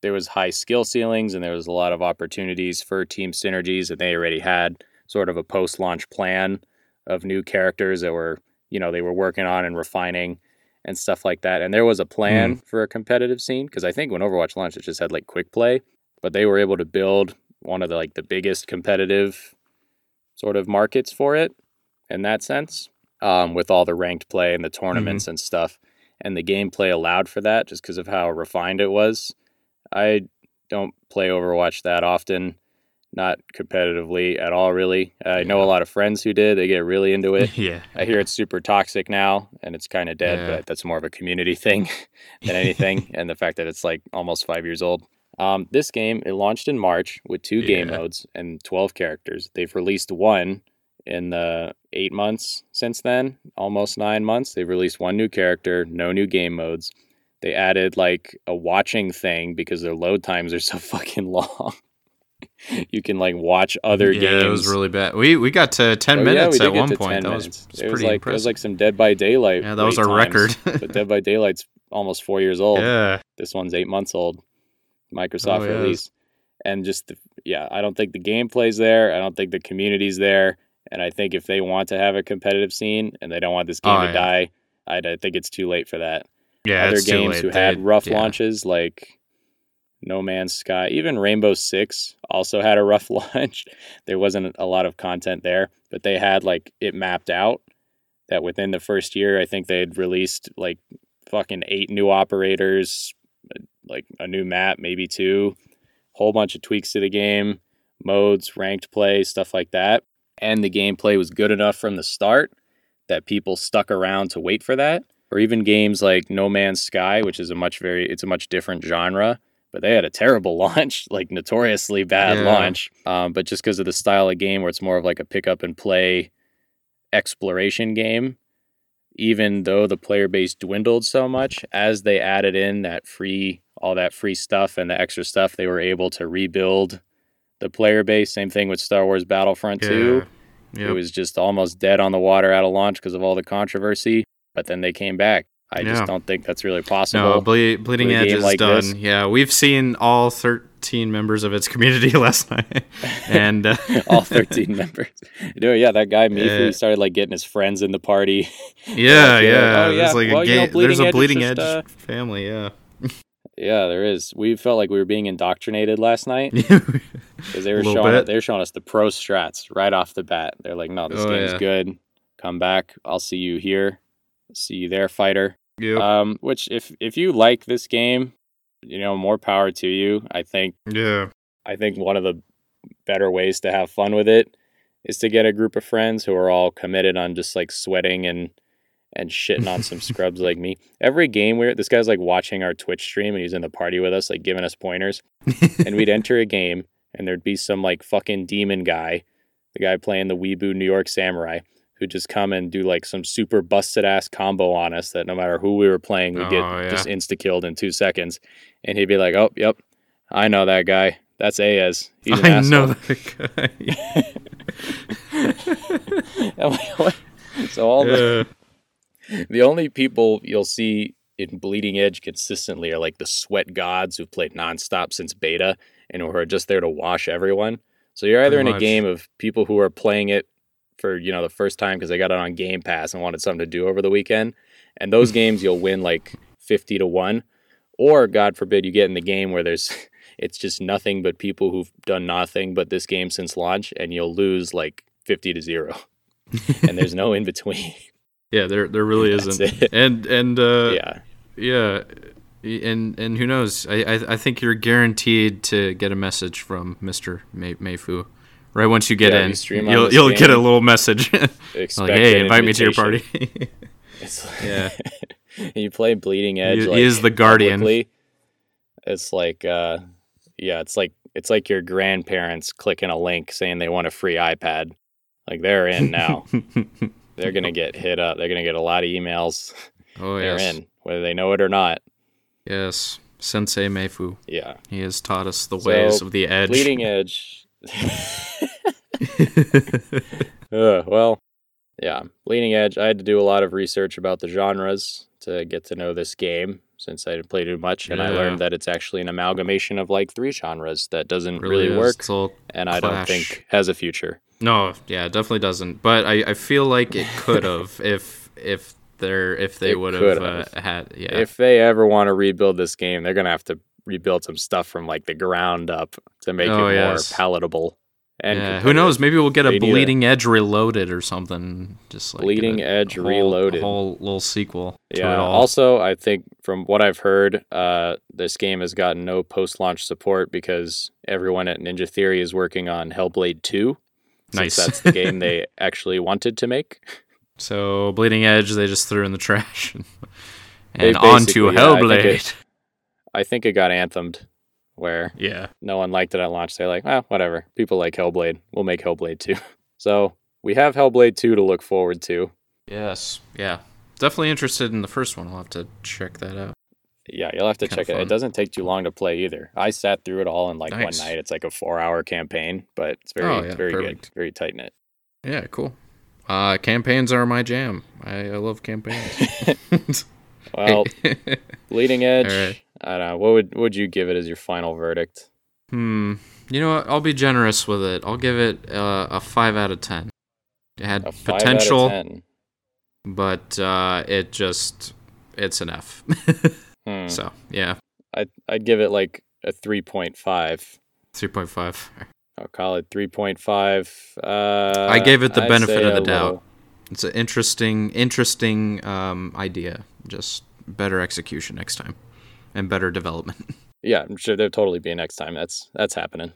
There was high skill ceilings and there was a lot of opportunities for team synergies, and they already had sort of a post-launch plan of new characters that were, you know, they were working on and refining and stuff like that. And there was a plan for a competitive scene because I think when Overwatch launched, it just had like quick play, but they were able to build one of the like the biggest competitive sort of markets for it in that sense, um, with all the ranked play and the tournaments and stuff. And the gameplay allowed for that just because of how refined it was. I don't play Overwatch that often, not competitively at all, really. I know a lot of friends who did. They get really into it. yeah. I hear it's super toxic now and it's kind of dead, Yeah. but that's more of a community thing than anything. and the fact that it's like almost five years old. Um, this game, it launched in March with two game modes and 12 characters. They've released one in the eight months since then, almost nine months. They've released one new character, no new game modes. They added like a watching thing because their load times are so fucking long. you can like watch other mm, yeah, games. Yeah, it was really bad. We we got to ten Oh, minutes yeah, at one point. That was, minutes. was it was pretty like impressive. it was like some Dead by Daylight. Yeah, that was our times. record. but Dead by Daylight's almost four years old. yeah, This one's eight months old. Microsoft Oh, release, and just the, yeah, I don't think the gameplay's there. I don't think the community's there, and I think if they want to have a competitive scene and they don't want this game Oh, to die, I, I think it's too late for that. Yeah. Other games who had They- rough yeah. launches like No Man's Sky, even Rainbow Six also had a rough launch. there wasn't a lot of content there, but they had like it mapped out that within the first year, I think they had released like fucking eight new operators, uh, like a new map, maybe two, whole bunch of tweaks to the game, modes, ranked play, stuff like that. And the gameplay was good enough from the start that people stuck around to wait for that. Or even games like No Man's Sky, which is a much very it's a much different genre, but they had a terrible launch, like notoriously bad Yeah. launch. Um, but just because of the style of game, where it's more of like a pick up and play exploration game, even though the player base dwindled so much, as they added in that free all that free stuff and the extra stuff, they were able to rebuild the player base. Same thing with Star Wars Battlefront 2. Yeah. It was just almost dead on the water out of launch because of all the controversy, but then they came back. I Yeah. just don't think that's really possible. No, Ble- Bleeding Edge is like done. this. Yeah, we've seen all 13 members of its community last night, and uh, all 13 members. No, yeah, that guy Mifu he started like getting his friends in the party. yeah, yeah. uh, oh, There's yeah, like well, a you know, ga- there's Bleeding a Edge Bleeding just, Edge uh, family. Yeah. Yeah, there is. We felt like we were being indoctrinated last night because they were showing bit. they were showing us the pro strats right off the bat. They're like, "No, this Oh, game's yeah. good. Come back. I'll see you here. See you there, fighter." Yep. Um, which if if you like this game, you know, more power to you. I think yeah. I think one of the better ways to have fun with it is to get a group of friends who are all committed on just like sweating and and shitting on some scrubs like me. Every game where this guy's like watching our Twitch stream and he's in the party with us, like giving us pointers. and we'd enter a game and there'd be some like fucking demon guy, the guy playing the Weeboo New York Samurai, who'd just come and do like some super busted ass combo on us that no matter who we were playing, we'd get Oh, yeah. just insta killed in two seconds. And he'd be like, Oh, yep, I know that guy. That's Ayaz. He's an I asshole. know that guy. Like, so all the yeah. the only people you'll see in Bleeding Edge consistently are like the sweat gods who've played nonstop since beta and who are just there to wash everyone. So you're either Pretty in a much. game of people who are playing it for you know the first time because they got it on Game Pass and wanted something to do over the weekend, and those games you'll win like fifty to one, or God forbid you get in the game where there's it's just nothing but people who've done nothing but this game since launch, and you'll lose like fifty to zero, and there's no in between. Yeah, there there really isn't. it. And and uh, yeah, yeah, and and who knows? I, I I think you're guaranteed to get a message from Mister May, Mayfu. Right once you get Yeah, in, you'll, you'll get a little message like, "Hey, invite me to your party." It's Yeah. you play Bleeding Edge. he like, is the guardian. publicly, It's like, uh, yeah, it's like it's like your grandparents clicking a link saying they want a free iPad. Like they're in now. they're gonna get hit up. They're gonna get a lot of emails. oh They're yes, in, whether they know it or not. yes, Sensei Meifu. Yeah. He has taught us the So, ways of the edge. Bleeding Edge. Uh, well, yeah, Bleeding Edge. I had to do a lot of research about the genres to get to know this game since I didn't play too much, and I learned that it's actually an amalgamation of like three genres that doesn't really, really, work, and I don't think has a future. No, yeah, it definitely doesn't. But I, I feel like it could have if if they're if they would have uh, have. had yeah. If they ever want to rebuild this game, they're gonna have to rebuild some stuff from like the ground up to make Oh, it yes. more palatable. And yeah, who knows? Maybe we'll get a They need a- Bleeding Edge Reloaded or something. Just like Bleeding a, Edge a whole, Reloaded. a whole little sequel to Yeah. it all. Also, I think from what I've heard, uh, this game has gotten no post-launch support because everyone at Ninja Theory is working on Hellblade 2. since Nice. That's the game they actually wanted to make. so Bleeding Edge, they just threw in the trash, They and onto Hellblade. yeah, I think it- it got anthemed, where yeah, no one liked it at launch. They're like, well, whatever. People like Hellblade. We'll make Hellblade 2. So we have Hellblade 2 to look forward to. yes, yeah. Definitely interested in the first one. I'll have to check that out. Yeah, you'll have to Kinda check it. fun. It doesn't take too long to play either. I sat through it all in like Nice. one night. It's like a four-hour campaign, but it's very, Oh, yeah, very perfect. good, very tight knit. Yeah, cool. Uh, campaigns are my jam. I, I love campaigns. Well, Bleeding Edge. I don't know. What would would you give it as your final verdict? Hmm. You know what? I'll be generous with it. I'll give it uh, a five out of ten. It had potential, Out of 10. but uh, it just it's an F. Hmm. so yeah, I'd I'd give it like a three point five. three point five. I'll call it three point five. Uh, I gave it the I'd benefit of the doubt. It's an interesting, interesting um, idea. Just better execution next time, and better development. Yeah, I'm sure there'll totally be a next time. That's that's happening.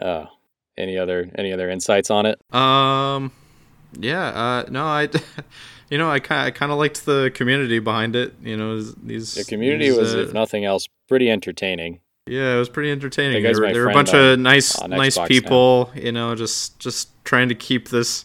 oh, any other any other insights on it? Um, yeah. Uh, no, I, you know, I kind I kind of liked the community behind it. You know, these The community these, was, uh, if nothing else, pretty entertaining. yeah, it was pretty entertaining. The There, were- there were a bunch on- of nice nice Xbox now. people. You know, just just trying to keep this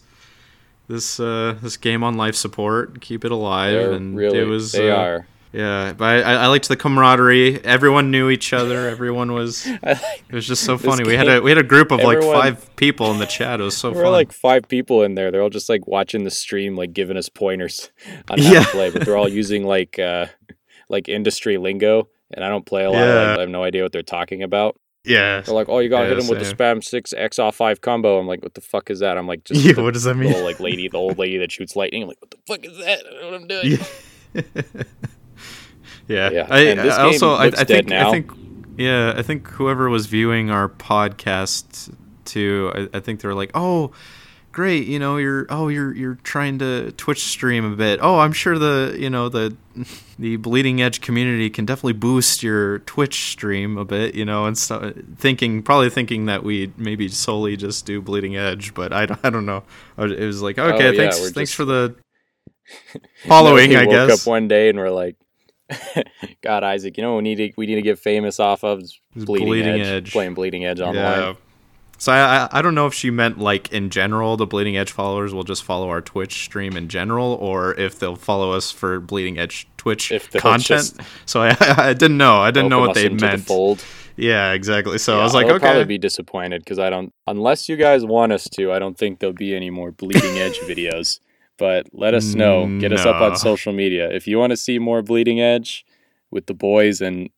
this uh this game on life support, keep it alive, They're and really, it was they uh, are. Yeah, but I, I liked the camaraderie. Everyone knew each other. Everyone was. Like- It was just so funny. We had a we had a group of like five people in the chat. It was so There were like five people in there. They're all just like watching the stream, like giving us pointers on how Yeah. to play. But they're all using like uh like industry lingo, and I don't play a lot. Of, Yeah. like, I have no idea what they're talking about. Yeah. They're like, "Oh, you gotta Yeah, hit him with the spam six X off five combo." I'm like, "What the fuck is that?" I'm like, "Just Yeah, the what does that mean? little like lady, the old lady that shoots lightning." I'm like, "What the fuck is that? I don't know what I'm doing." Yeah. yeah. Yeah, I, and this I also I, I dead think now. I think yeah, I think whoever was viewing our podcast too, I, I think they're like, "Oh, great, you know, you're oh, you're you're trying to Twitch stream a bit. Oh, I'm sure the, you know, the the Bleeding Edge community can definitely boost your Twitch stream a bit, you know, and stuff thinking probably thinking that we maybe solely just do Bleeding Edge, but I don't, I don't know. It was like, oh, "Okay, Oh, yeah, thanks thanks just- for the following, we I woke guess." up one day and we're like, "God, Isaac, you know we need to we need to get famous off of Bleeding, Bleeding Edge, Edge. playing Bleeding Edge online." Yeah. So I, I don't know if she meant like in general the Bleeding Edge followers will just follow our Twitch stream in general, or if they'll follow us for Bleeding Edge Twitch content. just So I, I didn't know. I didn't know what they the meant. fold. Yeah, exactly. So I was like, I'll probably be disappointed because I don't, unless you guys want us to, I don't think there'll be any more Bleeding Edge videos. But let us know. Get us up on social media if you want to see more Bleeding Edge with the boys and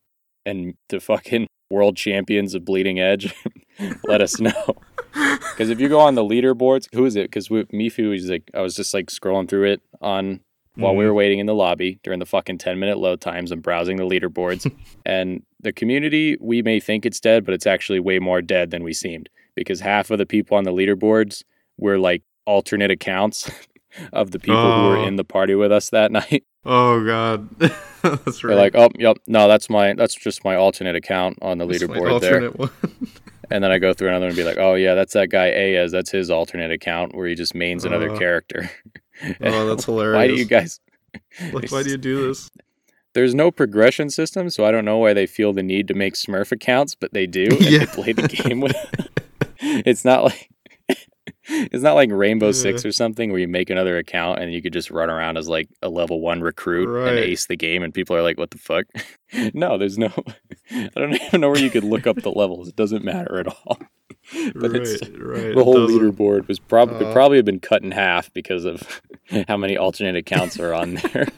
and the fucking world champions of Bleeding Edge, let us know. Bleeding Edge, let us know. Because if you go on the leaderboards, who is it? Because Mifu is like, I was just like scrolling through it on while we Mhm. were waiting in the lobby during the fucking 10 minute load times and browsing the leaderboards. and the community, we may think it's dead, but it's actually way more dead than we seemed because half of the people on the leaderboards were like alternate accounts of the people who were Oh. in the party with us that night. Oh god, that's right. They're like, oh, yep, no, that's my, that's just my alternate account on the That's leaderboard there. And then I go through another and be like, oh yeah, that's that guy Ayaz. That's his alternate account where he just mains another Oh. character. oh, that's hilarious. Why do you guys? Like, why do you do this? There's no progression system, so I don't know why they feel the need to make Smurf accounts, but they do, and Yeah. they play the game with. it's not like it's not like Rainbow Six or something where you make another account and you could just run around as like a level one recruit and ace the game, and people are like, "What the fuck?" no, there's no. I don't even know where you could look up the levels. It doesn't matter at all. But right, it's right. the whole leaderboard was probably Uh. probably have been cut in half because of how many alternate accounts are on there.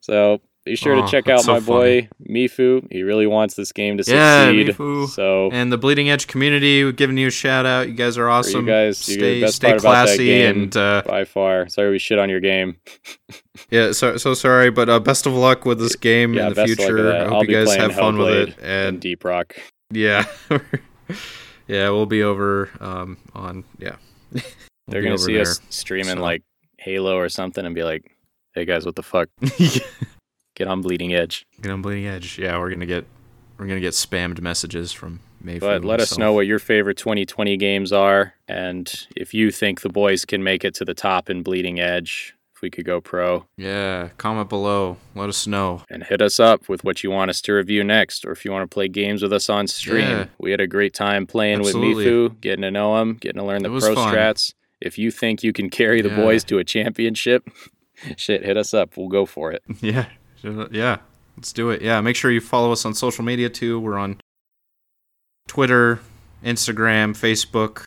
so be sure Oh, to check out so my boy Mifu. He really wants this game to succeed. Yeah. Mifu. So And the Bleeding Edge community, we're giving you a shout out. You guys are awesome. guys, you're the stay stay part about that classy and uh, by far, sorry we shit on your game. yeah. So so sorry, but uh, best of luck with this game Yeah, in the best of luck with future. I hope I'll you guys have fun with it. and And Deep Rock. yeah, yeah, we'll be over um on yeah. We'll They're gonna see there. us streaming so. like Halo or something and be like, "Hey guys, what the fuck? Get on Bleeding Edge." Get on Bleeding Edge. Yeah, we're gonna get we're gonna get spammed messages from Mayfield. But let us know what your favorite 2020 games are, and if you think the boys can make it to the top in Bleeding Edge, if we could go pro, Yeah, comment below. Let us know. and hit us up with what you want us to review next, or if you want to play games with us on stream. Yeah. We had a great time playing Absolutely. with Mifu, getting to know him, getting to learn the pro fun. strats. If you think you can carry the Yeah. boys to a championship, shit, hit us up. We'll go for it. Yeah, yeah. Let's do it. Yeah, make sure you follow us on social media too. We're on Twitter, Instagram, Facebook.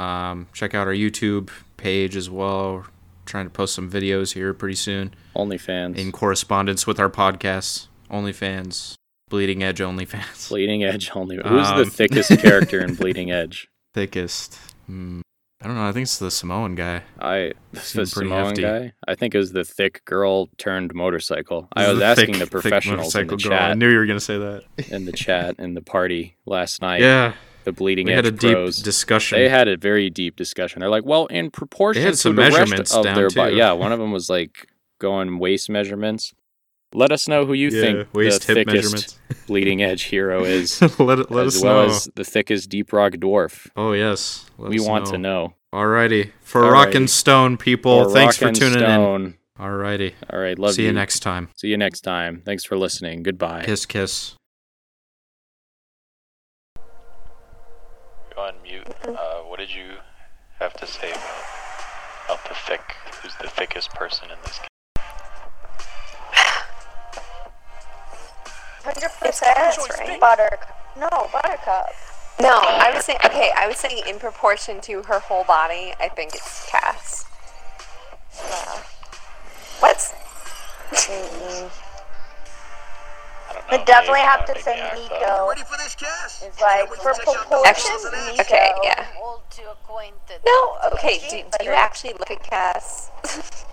Um, check out our YouTube page as well. We're trying to post some videos here pretty soon OnlyFans. in correspondence with our podcasts. OnlyFans, Bleeding Edge OnlyFans. Bleeding Edge only. Who's the Um, thickest character in Bleeding Edge? Thickest. Hmm. I don't know. I think it's the Samoan guy. I the Samoan hefty. guy. I think it was the thick girl turned motorcycle. I was the asking thick- the professionals in the motorcycle girl. I knew you were gonna say that. in the chat, in the party last night. yeah, the bleeding we edge had a deep discussion. they had a very deep discussion. They're like, well, in proportion to the rest of down, their body. Yeah, one of them was like going waist measurements. Let us know who you Yeah, think waist the hip thickest measurements. bleeding edge hero is, let let as us well know. as the thickest deep rock dwarf. oh yes, let we us want to know. Alrighty, for Alrighty. Rock and Stone people, Or thanks for and tuning in. Alrighty, All right, love you. see you. you next time. See you next time. Thanks for listening. Goodbye. Kiss, kiss. Go on mute. Uh, what did you have to say about, about the thick? Who's the thickest person in this game? Hundred percent, right? Butter. No, Buttercup. No, I was saying okay. I was saying in proportion to her whole body, I think it's Cass. Uh, What's mm-hmm. don't know. But definitely have to big say Yak, though. Nico. Ready for this, Cass? It's like for proportion, Actually, Nico. okay, yeah. Old to acquainted. no? Okay, do, do you actually look at Cass?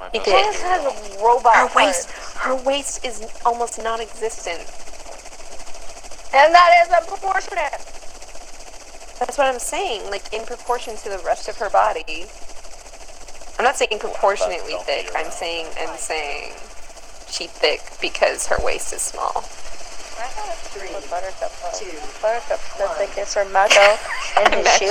My You best did. Cass has a robot Her waist, parts. her waist is almost non-existent. and that is unproportionate. That's what I'm saying. Like in proportion to the rest of her body. I'm not saying proportionately don't thick. I'm saying I'm saying she thick because her waist is small. Three, Buttercup. Uh, Buttercup's the thickest, or Mako in his Imagine. shoe.